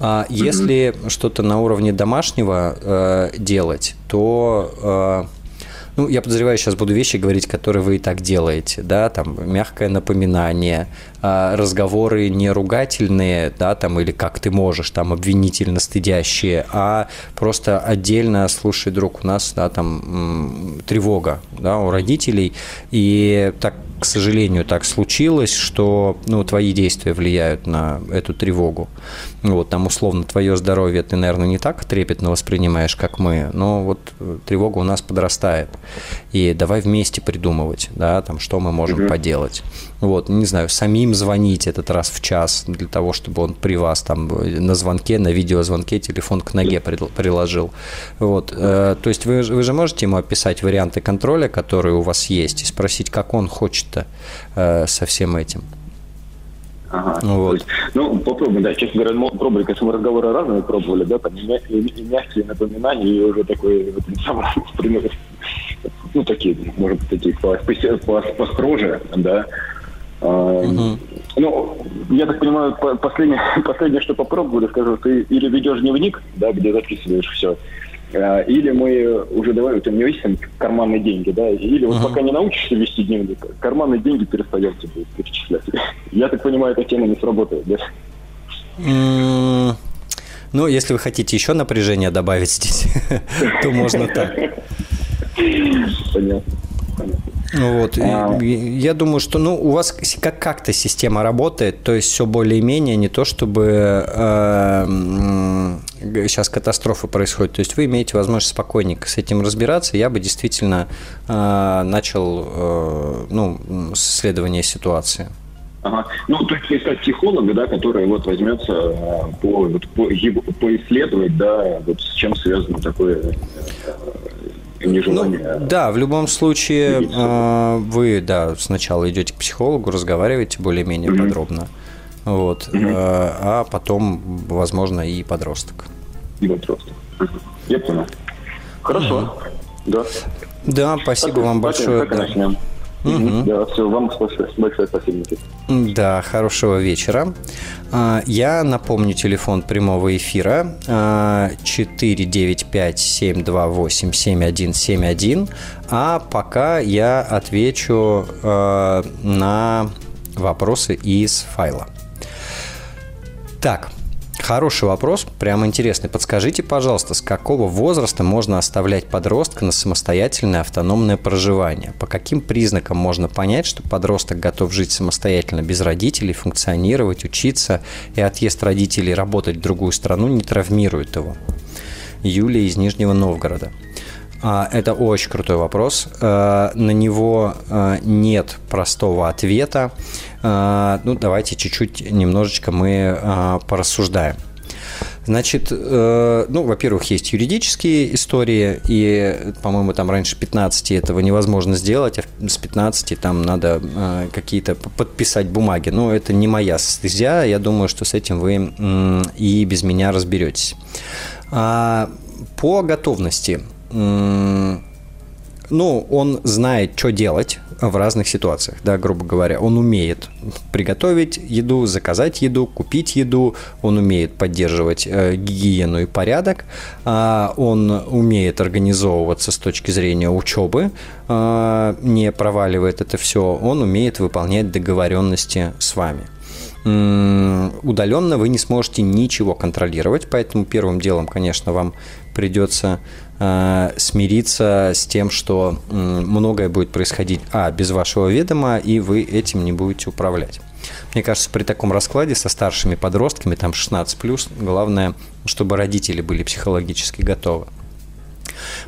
А если что-то на уровне домашнего э, делать, то э, ну, я подозреваю, сейчас буду вещи говорить, которые вы и так делаете, да, там, мягкое напоминание, а, разговоры не ругательные, да, там, или как ты можешь, там, обвинительно стыдящие, а просто отдельно, слушай, друг, у нас, да, там, тревога, да, у родителей, и так к сожалению, так случилось, что ну, твои действия влияют на эту тревогу. Вот, там, условно, твое здоровье ты, наверное, не так трепетно воспринимаешь, как мы, но вот э, тревога у нас подрастает. И давай вместе придумывать, да, там, что мы можем угу. поделать. Вот, не знаю, самим звонить этот раз в час для того, чтобы он при вас там на звонке, на видеозвонке телефон к ноге приложил. Вот, э, то есть вы, вы же можете ему описать варианты контроля, которые у вас есть, и спросить, как он хочет э, со всем этим. Ага. Вот. Есть, ну, попробуем, да. Честно говоря, мы пробовали, конечно, мы разговоры разные пробовали, да, там и, и мягкие напоминания, и уже такой, вот, сам, ну, такие, может быть, такие по, по, построже, да, Угу. Ну, я так понимаю, последнее, последнее, что попробовали, скажу, ты или ведешь дневник, да, где записываешь все, или мы уже давай, у меня есть карманные деньги, да, или вот uh пока не научишься вести дневник, карманные деньги перестает тебе перечислять. Я так понимаю, эта тема не сработает, да? Ну, если вы хотите еще напряжение добавить здесь, то можно так. Понятно. Вот. А... Я думаю, что ну, у вас как- как-то система работает, то есть все более-менее, не то чтобы э, сейчас катастрофа происходит. То есть вы имеете возможность спокойненько с этим разбираться. Я бы действительно э, начал э, ну, с исследования ситуации. Ага. Ну, то есть искать психолога, да, который вот возьмется э, по, вот, по, поисследовать, да, вот с чем связано такое э, нежелание. Ну, да, в любом случае э, вы, да, сначала идете к психологу, разговариваете более-менее mm-hmm. подробно, вот, mm-hmm. э, а потом, возможно, и подросток. И подросток. Я понял. Хорошо. Mm-hmm. Да. Да, спасибо так, вам большое. Так, да. Угу. Да, все, вам большое спасибо. Да, хорошего вечера. А, я напомню телефон прямого эфира 495-728-7171, а пока я отвечу а, на вопросы из файла. Так, Хороший вопрос, прям интересный. Подскажите, пожалуйста, с какого возраста можно оставлять подростка на самостоятельное автономное проживание? По каким признакам можно понять, что подросток готов жить самостоятельно без родителей, функционировать, учиться, и отъезд родителей работать в другую страну не травмирует его? Юлия из Нижнего Новгорода. А, это очень крутой вопрос. Э, на него э, нет простого ответа. Э, ну, давайте чуть-чуть немножечко мы порассуждаем. Значит, ну, во-первых, есть юридические истории, и, по-моему, там раньше 15 этого невозможно сделать, а с 15 там надо какие-то подписать бумаги. Но это не моя стезя, я думаю, что с этим вы и без меня разберетесь. А, по готовности ну, он знает, что делать в разных ситуациях, да, грубо говоря. Он умеет приготовить еду, заказать еду, купить еду, он умеет поддерживать э, гигиену и порядок, э, он умеет организовываться с точки зрения учебы, э, не проваливает это все, он умеет выполнять договоренности с вами. удаленно вы не сможете ничего контролировать, поэтому первым делом, конечно, вам придется смириться с тем, что многое будет происходить, а, без вашего ведома, и вы этим не будете управлять. Мне кажется, при таком раскладе со старшими подростками, там 16+, главное, чтобы родители были психологически готовы.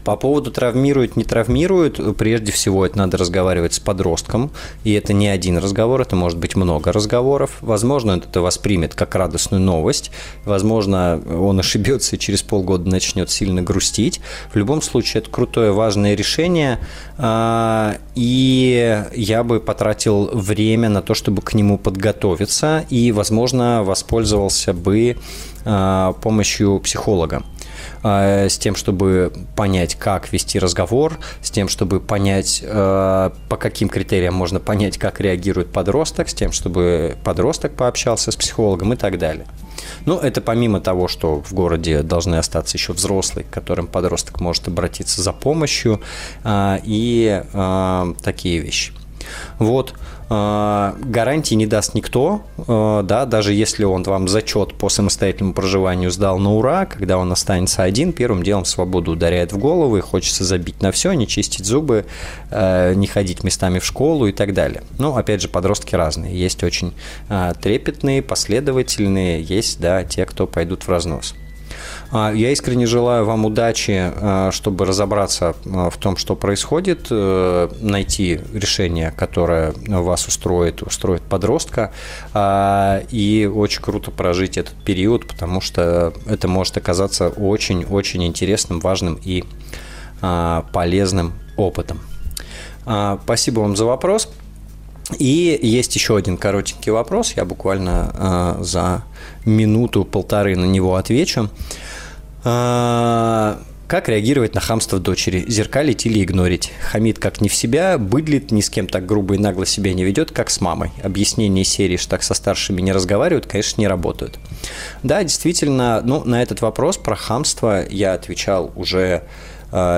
По поводу травмируют, не травмируют, прежде всего это надо разговаривать с подростком, и это не один разговор, это может быть много разговоров. Возможно, он это воспримет как радостную новость, возможно, он ошибется и через полгода начнет сильно грустить. В любом случае, это крутое, важное решение, а, и я бы потратил время на то, чтобы к нему подготовиться, и, возможно, воспользовался бы а, помощью психолога. Э, с тем, чтобы понять, как вести разговор, с тем, чтобы понять, э, по каким критериям можно понять, как реагирует подросток, с тем, чтобы подросток пообщался с психологом и так далее. Ну, это помимо того, что в городе должны остаться еще взрослые, к которым подросток может обратиться за помощью, э, и такие вещи. Вот. А, гарантии не даст никто, а, да, даже если он вам зачет по самостоятельному проживанию сдал на ура, когда он останется один, первым делом свободу ударяет в голову, и хочется забить на все, не чистить зубы, а, не ходить местами в школу и так далее. Ну, опять же, подростки разные. Есть очень трепетные, последовательные, есть, да, те, кто пойдут в разнос. А, я искренне желаю вам удачи, а, чтобы разобраться а, в том, что происходит, э, найти решение, которое вас устроит, устроит подростка, и очень круто прожить этот период, потому что это может оказаться очень-очень интересным, важным и полезным опытом. Спасибо вам за вопрос. И есть еще один коротенький вопрос, я буквально за минуту-полторы на него отвечу. Как реагировать на хамство дочери? Зеркалить или игнорить? Хамид как не в себя, быдлит, ни с кем так грубо и нагло себя не ведет, как с мамой. Объяснения серии, что так со старшими не разговаривают, конечно, не работают. Да, действительно, ну, на этот вопрос про хамство я отвечал уже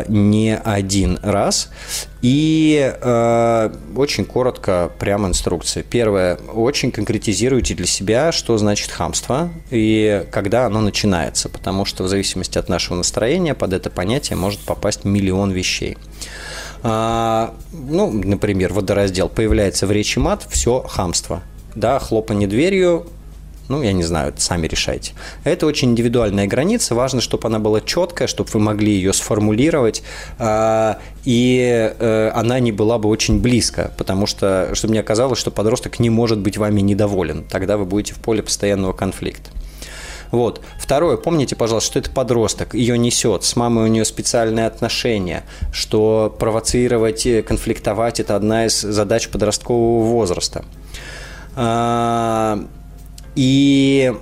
не один раз. И э, очень коротко, прямо инструкция. Первое, очень конкретизируйте для себя, что значит хамство и когда оно начинается, потому что в зависимости от нашего настроения под это понятие может попасть миллион вещей. А, ну, например, водораздел появляется в речи мат, все хамство. Да, хлопанье дверью, ну, я не знаю, сами решайте. Это очень индивидуальная граница. Важно, чтобы она была четкая, чтобы вы могли ее сформулировать, а, и э, она не была бы очень близко, потому что, чтобы не оказалось, что подросток не может быть вами недоволен. Тогда вы будете в поле постоянного конфликта. Вот. Второе, помните, пожалуйста, что это подросток, ее несет, с мамой у нее специальные отношения, что провоцировать, конфликтовать – это одна из задач подросткового возраста. И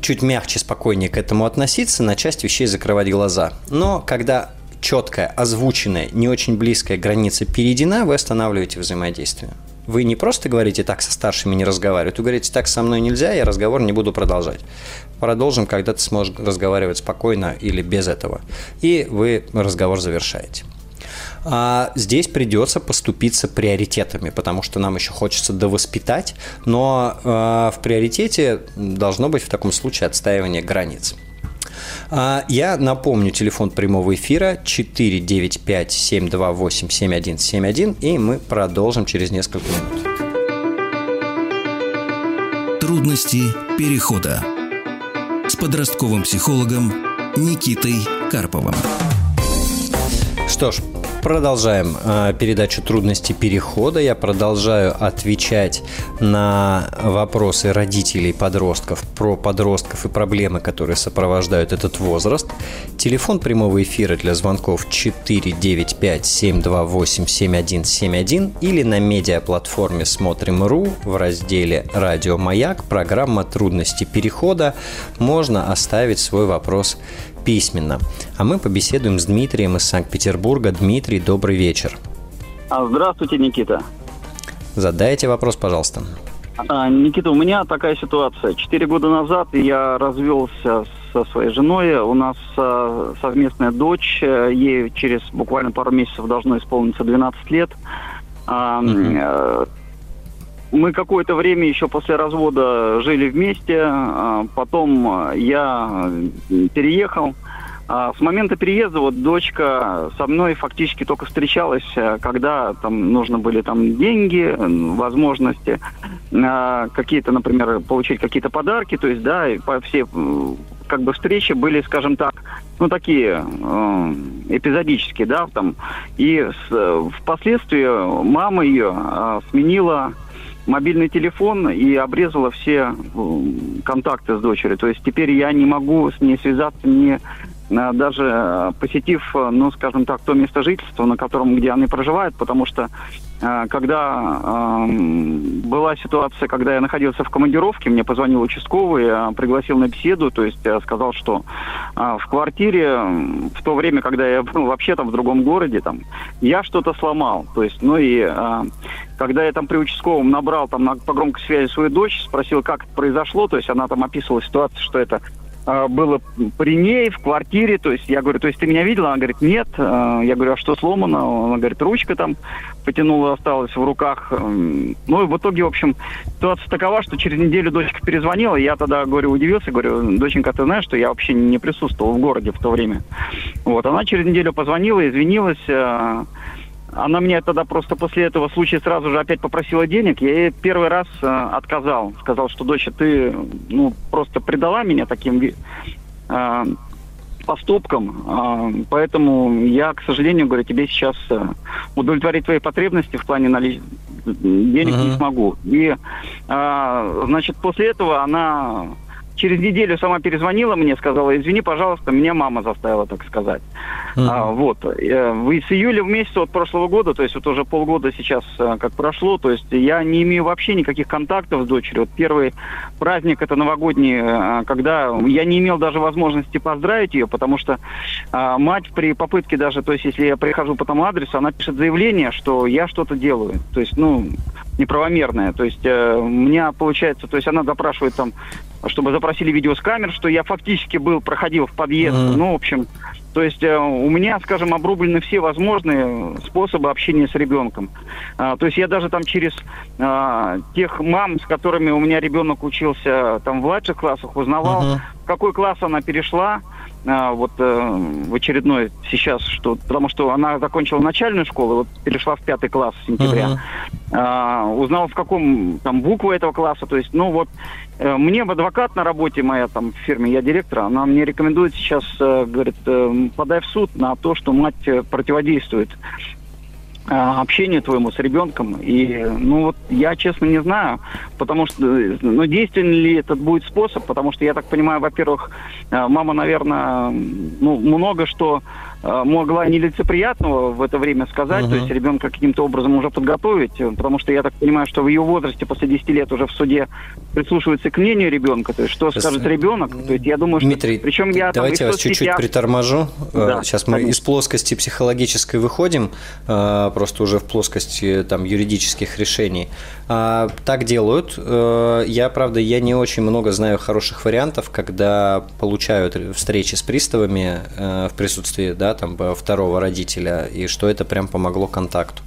чуть мягче, спокойнее к этому относиться, на часть вещей закрывать глаза. Но когда четкая, озвученная, не очень близкая граница перейдена, вы останавливаете взаимодействие. Вы не просто говорите так со старшими не разговаривать, вы говорите так со мной нельзя, я разговор не буду продолжать. Продолжим, когда ты сможешь разговаривать спокойно или без этого. И вы разговор завершаете. А здесь придется поступиться приоритетами, потому что нам еще хочется довоспитать, но а, в приоритете должно быть в таком случае отстаивание границ. А, я напомню телефон прямого эфира 495-728-7171, и мы продолжим через несколько минут. Трудности перехода с подростковым психологом Никитой Карповым. Что ж, Продолжаем э, передачу трудности перехода. Я продолжаю отвечать на вопросы родителей подростков про подростков и проблемы, которые сопровождают этот возраст. Телефон прямого эфира для звонков 495-728-7171 или на медиаплатформе «Смотрим.ру» в разделе «Радио Маяк» программа «Трудности перехода». Можно оставить свой вопрос письменно. А мы побеседуем с Дмитрием из Санкт-Петербурга. Дмитрий, добрый вечер. А, здравствуйте, Никита. Задайте вопрос, пожалуйста. А, Никита, у меня такая ситуация. Четыре года назад я развелся со своей женой. У нас а, совместная дочь. Ей через буквально пару месяцев должно исполниться 12 лет. Угу. Мы какое-то время еще после развода жили вместе, а потом я переехал. А с момента переезда вот дочка со мной фактически только встречалась, э, когда там нужно были там деньги, возможности а, какие-то, например, получить какие-то подарки, то есть, да, и по все как бы встречи были, скажем так, ну такие э, эпизодические, да, там. И с, впоследствии мама ее э, сменила мобильный телефон и обрезала все контакты с дочерью. То есть теперь я не могу с ней связаться ни Э, даже э, посетив, э, ну, скажем так, то место жительства, на котором, где они проживают, потому что когда э, была ситуация, когда я находился в командировке, мне позвонил участковый, пригласил на беседу, то есть сказал, что э, в квартире в то время, когда я был вообще там в другом городе, там, я что-то сломал. То есть, ну и э, когда я там при участковом набрал там на, по громкой связи свою дочь, спросил, как это произошло, то есть она там описывала ситуацию, что это было при ней в квартире, то есть я говорю, то есть ты меня видела? Она говорит, нет. А, я говорю, а что сломано? Она говорит, ручка там потянула, осталась в руках. Ну и в итоге, в общем, ситуация такова, что через неделю дочка перезвонила, я тогда, говорю, удивился, говорю, доченька, ты знаешь, что я вообще не присутствовал в городе в то время. Вот, она через неделю позвонила, извинилась, а, она мне тогда просто после этого случая сразу же опять попросила денег. Я ей первый раз э, отказал. Сказал, что, доча, ты ну, просто предала меня таким э, поступкам. Э, поэтому я, к сожалению, говорю, тебе сейчас э, удовлетворить твои потребности в плане налич... денег uh-huh. не смогу. И, э, значит, после этого она через неделю сама перезвонила мне, сказала, извини, пожалуйста, меня мама заставила так сказать. Mm-hmm. А, вот. Э, с июля в месяц от прошлого года, то есть вот уже полгода сейчас э, как прошло, то есть я не имею вообще никаких контактов с дочерью. Вот первый праздник это новогодний, э, когда я не имел даже возможности поздравить ее, потому что а, мать при попытке даже, то есть если я прихожу по тому адресу, она пишет заявление, что я что-то делаю. То есть, ну, неправомерное. То есть э, у меня получается, то есть она запрашивает там чтобы запросили видео с камер, что я фактически был, проходил в подъезд. Mm-hmm. Ну, в общем, то есть э, у меня, скажем, обрублены все возможные способы общения с ребенком. А, то есть я даже там через а, тех мам, с которыми у меня ребенок учился там в младших классах, узнавал, uh-huh. в какой класс она перешла, вот э, в очередной сейчас, что, потому что она закончила начальную школу, вот перешла в пятый класс сентября. Uh-huh. А, узнал, в каком там букву этого класса. То есть, ну вот, э, мне в адвокат на работе моя там в фирме, я директор, она мне рекомендует сейчас, э, говорит, подай в суд на то, что мать противодействует общению твоему с ребенком. И, ну вот, я честно не знаю, потому что, ну, действенный ли этот будет способ, потому что, я так понимаю, во-первых, мама, наверное, ну, много что могла нелицеприятного в это время сказать, uh-huh. то есть ребенка каким-то образом уже подготовить, э, потому что я так понимаю, что в ее возрасте после 10 лет уже в суде прислушивается к мнению ребенка, то есть что Сейчас... скажет ребенок, то есть я думаю, Дмитрий, что... Причем я давайте там, вас чуть-чуть я... приторможу. Э, да, Сейчас мы конечно. из плоскости психологической выходим, просто уже в плоскости там юридических решений. А, так делают. Я, правда, я не очень много знаю хороших вариантов, когда получают встречи с приставами в присутствии да, там, второго родителя, и что это прям помогло контакту.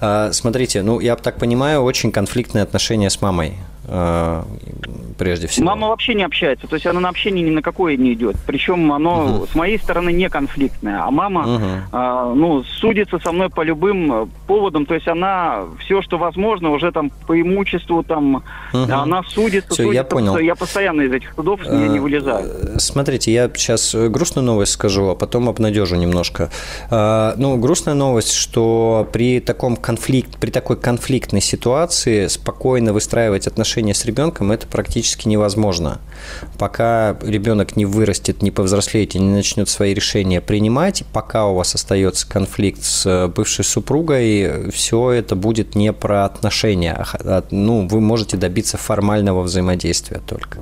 А, смотрите, ну, я так понимаю, очень конфликтные отношения с мамой прежде всего. Мама вообще не общается, то есть она на общение ни на какое не идет. Причем оно угу. с моей стороны не конфликтное, а мама, угу. а, ну, судится со мной по любым э, поводам, то есть она все, что возможно, уже там по имуществу там, угу. она судится. Все, судится, я понял. Я постоянно из этих судов а, не вылезаю. Смотрите, я сейчас грустную новость скажу, а потом обнадежу немножко. Ну, грустная новость, что при таком конфликт, при такой конфликтной ситуации спокойно выстраивать отношения с ребенком это практически невозможно. Пока ребенок не вырастет, не повзрослеет и не начнет свои решения принимать, пока у вас остается конфликт с бывшей супругой, все это будет не про отношения. А, а, ну, вы можете добиться формального взаимодействия только.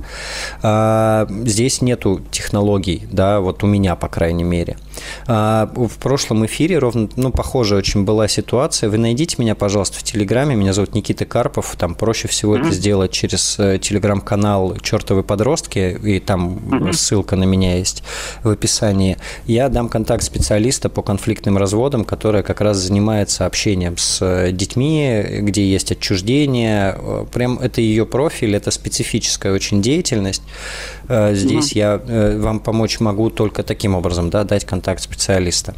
А, здесь нету технологий, да, вот у меня, по крайней мере. В прошлом эфире ровно, ну, похожая очень была ситуация. Вы найдите меня, пожалуйста, в Телеграме. Меня зовут Никита Карпов. Там проще всего mm-hmm. это сделать делать через э, телеграм-канал «Чертовы подростки», и там mm-hmm. ссылка на меня есть в описании, я дам контакт специалиста по конфликтным разводам, которая как раз занимается общением с э, детьми, где есть отчуждение. Прям это ее профиль, это специфическая очень деятельность. Здесь mm-hmm. я вам помочь могу только таким образом, да, дать контакт специалиста.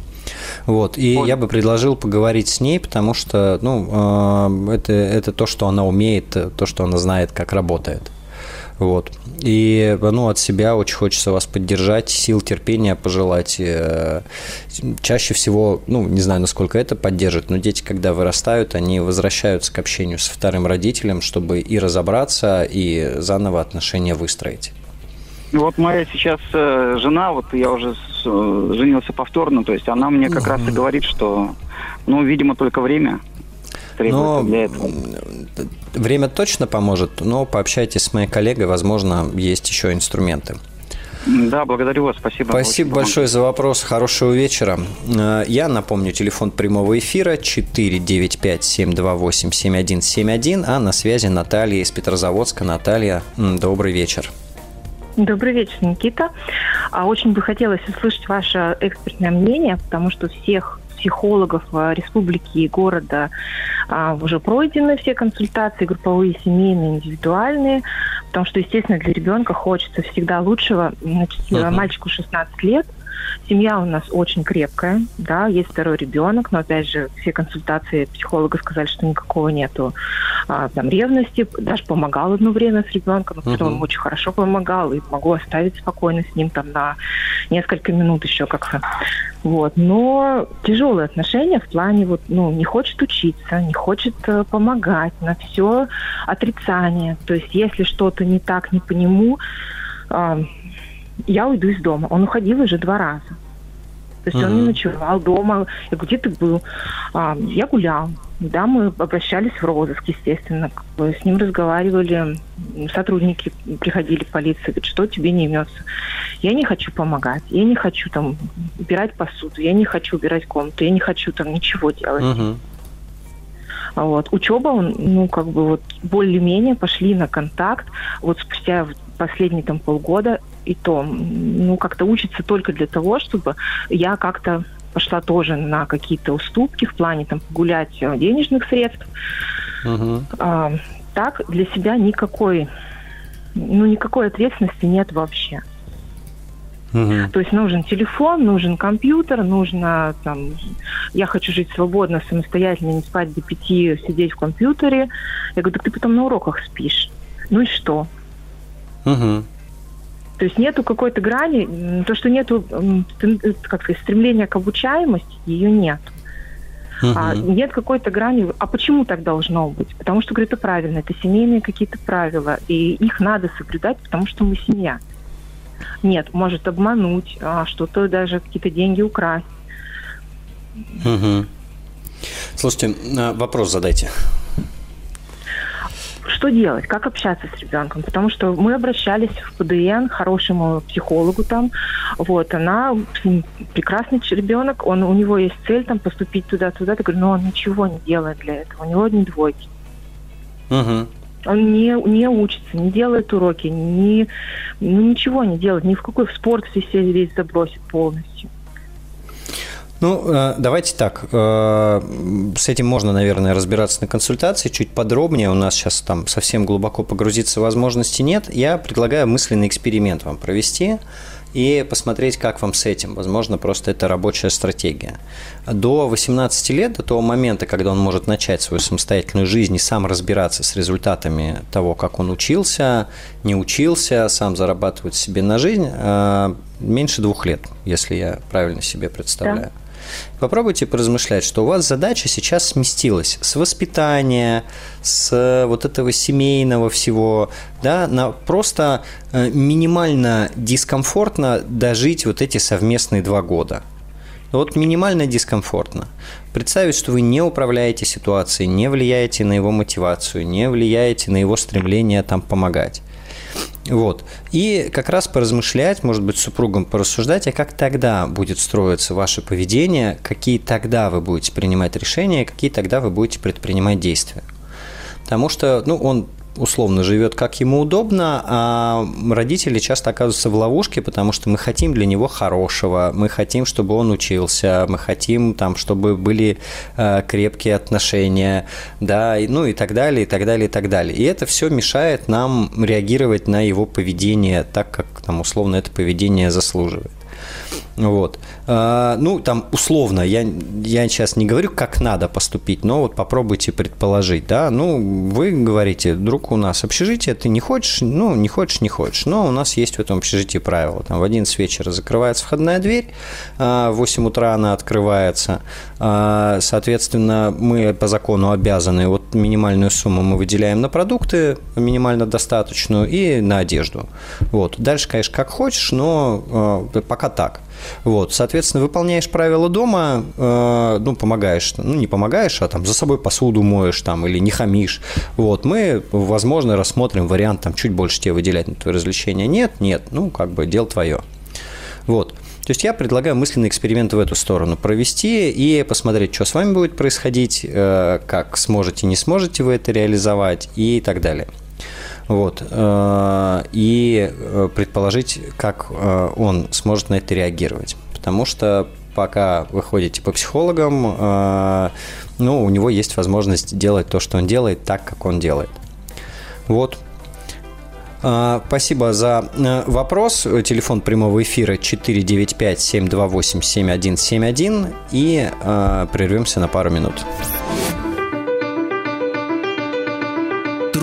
Вот. И Ой. я бы предложил поговорить с ней, потому что ну, это, это то, что она умеет, то, что она знает, как работает. Вот. И ну, от себя очень хочется вас поддержать, сил терпения пожелать. Э, чаще всего, ну, не знаю, насколько это поддержит, но дети, когда вырастают, они возвращаются к общению со вторым родителем, чтобы и разобраться, и заново отношения выстроить. Вот моя сейчас э, жена, вот я уже с, э, женился повторно, то есть она мне как mm-hmm. раз и говорит, что, ну, видимо, только время требуется но для этого. Время точно поможет, но пообщайтесь с моей коллегой, возможно, есть еще инструменты. Да, благодарю вас, спасибо. Спасибо большое за вопрос, хорошего вечера. Э, я напомню, телефон прямого эфира 495-728-7171, а на связи Наталья из Петрозаводска. Наталья, добрый вечер. Добрый вечер, Никита. А Очень бы хотелось услышать ваше экспертное мнение, потому что всех психологов э, республики и города а, уже пройдены все консультации, групповые, семейные, индивидуальные, потому что, естественно, для ребенка хочется всегда лучшего. Значит, uh-huh. мальчику 16 лет, Семья у нас очень крепкая, да, есть второй ребенок, но опять же все консультации психолога сказали, что никакого нету а, там ревности. Даже помогал одно время с ребенком, но uh-huh. очень хорошо помогал и могу оставить спокойно с ним там на несколько минут еще как-то. Вот. Но тяжелые отношения в плане вот, ну, не хочет учиться, не хочет э, помогать, на все отрицание. То есть если что-то не так, не по нему, э, я уйду из дома. Он уходил уже два раза. То есть uh-huh. он не ночевал дома. Я говорю, где ты был? А, я гулял. Да, мы обращались в розыск, естественно. С ним разговаривали, сотрудники приходили в полицию, говорят, что тебе не имется. Я не хочу помогать, я не хочу там убирать посуду, я не хочу убирать комнату, я не хочу там ничего делать. Uh-huh. Вот. Учеба, ну, как бы вот более-менее пошли на контакт. Вот спустя последние там полгода и то, ну, как-то учится только для того, чтобы я как-то пошла тоже на какие-то уступки в плане там гулять э, денежных средств. Uh-huh. А, так для себя никакой, ну, никакой ответственности нет вообще. Угу. То есть нужен телефон, нужен компьютер, нужно там, я хочу жить свободно, самостоятельно, не спать до пяти, сидеть в компьютере. Я говорю, так ты потом на уроках спишь. Ну и что? Угу. То есть нету какой-то грани, то, что нету как сказать, стремления к обучаемости, ее нет. Uh-huh. А, нет какой-то грани. А почему так должно быть? Потому что, говорю, это правильно, это семейные какие-то правила, и их надо соблюдать, потому что мы семья. Нет, может обмануть, а, что-то даже какие-то деньги украсть. Угу. Слушайте, а, вопрос задайте что делать, как общаться с ребенком, потому что мы обращались в ПДН, хорошему психологу там, вот, она прекрасный ребенок, он, у него есть цель там поступить туда-туда, я говорю, но он ничего не делает для этого, у него одни двойки. Угу. Он не, не учится, не делает уроки, не, ну, ничего не делает, ни в какой в спорт все весь забросит полностью. Ну, э, давайте так. Э, с этим можно, наверное, разбираться на консультации чуть подробнее. У нас сейчас там совсем глубоко погрузиться возможности нет. Я предлагаю мысленный эксперимент вам провести и посмотреть, как вам с этим. Возможно, просто это рабочая стратегия. До 18 лет, до того момента, когда он может начать свою самостоятельную жизнь и сам разбираться с результатами того, как он учился, не учился, сам зарабатывать себе на жизнь, э, меньше двух лет, если я правильно себе представляю. Да. Попробуйте поразмышлять, что у вас задача сейчас сместилась с воспитания, с вот этого семейного всего, да, на просто э, минимально дискомфортно дожить вот эти совместные два года. Вот минимально дискомфортно. Представить, что вы не управляете ситуацией, не влияете на его мотивацию, не влияете на его стремление там помогать. Вот. И как раз поразмышлять, может быть, с супругом порассуждать, а как тогда будет строиться ваше поведение, какие тогда вы будете принимать решения, какие тогда вы будете предпринимать действия. Потому что, ну, он условно живет как ему удобно, а родители часто оказываются в ловушке, потому что мы хотим для него хорошего, мы хотим, чтобы он учился, мы хотим, там, чтобы были э, крепкие отношения, да, ну и так далее, и так далее, и так далее. И это все мешает нам реагировать на его поведение так, как там условно это поведение заслуживает. Вот. А, ну, там, условно, я, я сейчас не говорю, как надо поступить, но вот попробуйте предположить, да, ну, вы говорите, друг, у нас общежитие, ты не хочешь, ну, не хочешь, не хочешь, но у нас есть в этом общежитии правило, там, в 11 вечера закрывается входная дверь, а в 8 утра она открывается, а, соответственно, мы по закону обязаны, вот минимальную сумму мы выделяем на продукты, минимально достаточную, и на одежду, вот, дальше, конечно, как хочешь, но пока так, вот, соответственно, выполняешь правила дома, э, ну, помогаешь, ну, не помогаешь, а там за собой посуду моешь там или не хамишь. Вот, мы, возможно, рассмотрим вариант там чуть больше тебе выделять на твое развлечение. Нет, нет, ну, как бы дело твое. Вот. То есть я предлагаю мысленный эксперимент в эту сторону провести и посмотреть, что с вами будет происходить, э, как сможете, не сможете вы это реализовать и так далее. Вот. Э, и э, предположить, как э, он сможет на это реагировать. Потому что пока вы ходите по психологам, ну, у него есть возможность делать то, что он делает, так, как он делает. Вот. Спасибо за вопрос. Телефон прямого эфира 495-728-7171 и прервемся на пару минут.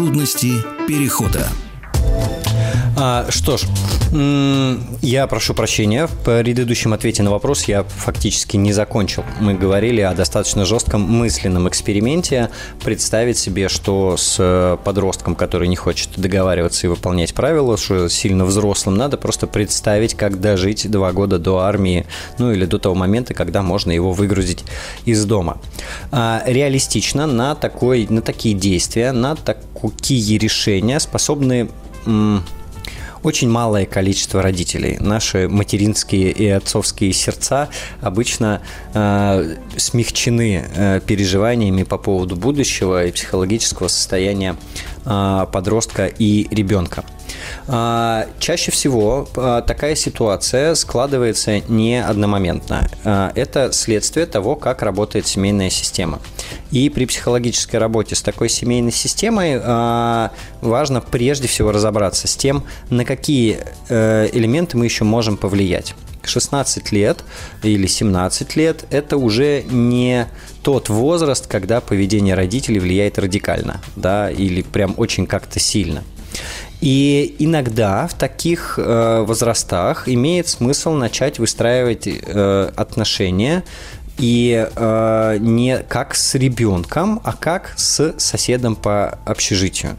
Трудности перехода. А, что ж, я прошу прощения. В предыдущем ответе на вопрос я фактически не закончил. Мы говорили о достаточно жестком мысленном эксперименте. Представить себе, что с э, подростком, который не хочет договариваться и выполнять правила, что сильно взрослым, надо просто представить, как дожить два года до армии, ну или до того момента, когда можно его выгрузить из дома. А, реалистично на, такой, на такие действия, на такие решения способны очень малое количество родителей. Наши материнские и отцовские сердца обычно э, смягчены э, переживаниями по поводу будущего и психологического состояния подростка и ребенка. А, чаще всего а, такая ситуация складывается не одномоментно. А, это следствие того, как работает семейная система. И при психологической работе с такой семейной системой важно прежде всего разобраться с тем, на какие э, элементы мы еще можем повлиять. 16 лет или 17 лет – это уже не тот возраст, когда поведение родителей влияет радикально, да, или прям очень как-то сильно. И иногда в таких э, возрастах имеет смысл начать выстраивать э, отношения и э, не как с ребенком, а как с соседом по общежитию.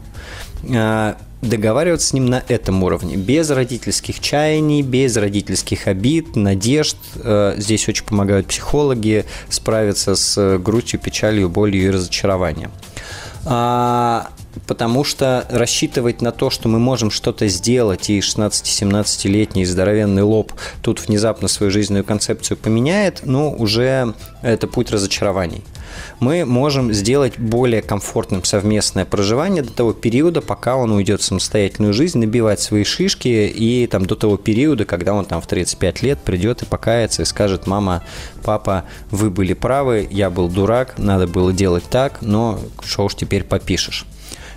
Э, договариваться с ним на этом уровне, без родительских чаяний, без родительских обид, надежд. Э, здесь очень помогают психологи справиться с грустью, печалью, болью и разочарованием. А, потому что рассчитывать на то, что мы можем что-то сделать, и 16-17-летний здоровенный лоб тут внезапно свою жизненную концепцию поменяет, ну, уже это путь разочарований. Мы можем сделать более комфортным совместное проживание до того периода, пока он уйдет в самостоятельную жизнь, набивать свои шишки, и там до того периода, когда он там в 35 лет придет и покается и скажет, мама, папа, вы были правы, я был дурак, надо было делать так, но что уж теперь попишешь.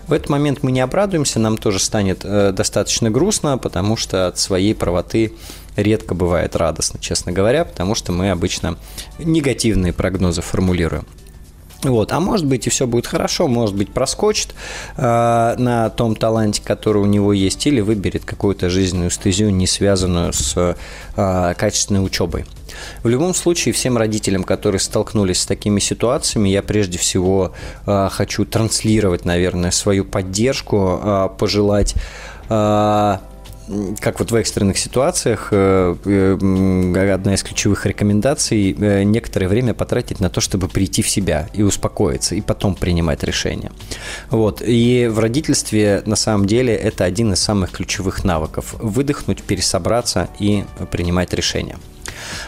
В этот момент мы не обрадуемся, нам тоже станет э, достаточно грустно, потому что от своей правоты редко бывает радостно, честно говоря, потому что мы обычно негативные прогнозы формулируем. Вот. А может быть и все будет хорошо, может быть проскочит э, на том таланте, который у него есть, или выберет какую-то жизненную стезию, не связанную с э, качественной учебой. В любом случае, всем родителям, которые столкнулись с такими ситуациями, я прежде всего э, хочу транслировать, наверное, свою поддержку, э, пожелать э, как вот в экстренных ситуациях, э, э, одна из ключевых рекомендаций э, некоторое время потратить на то, чтобы прийти в себя и успокоиться, и потом принимать решения. Вот. И в родительстве на самом деле это один из самых ключевых навыков – выдохнуть, пересобраться и принимать решения.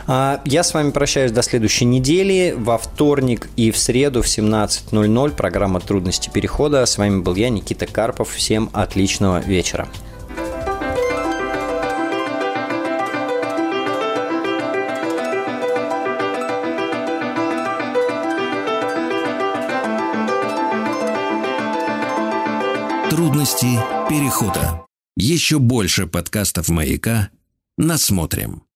А, я с вами прощаюсь до следующей недели. Во вторник и в среду в 17.00 программа «Трудности перехода». С вами был я, Никита Карпов. Всем отличного вечера. Трудности перехода. Еще больше подкастов «Маяка» насмотрим.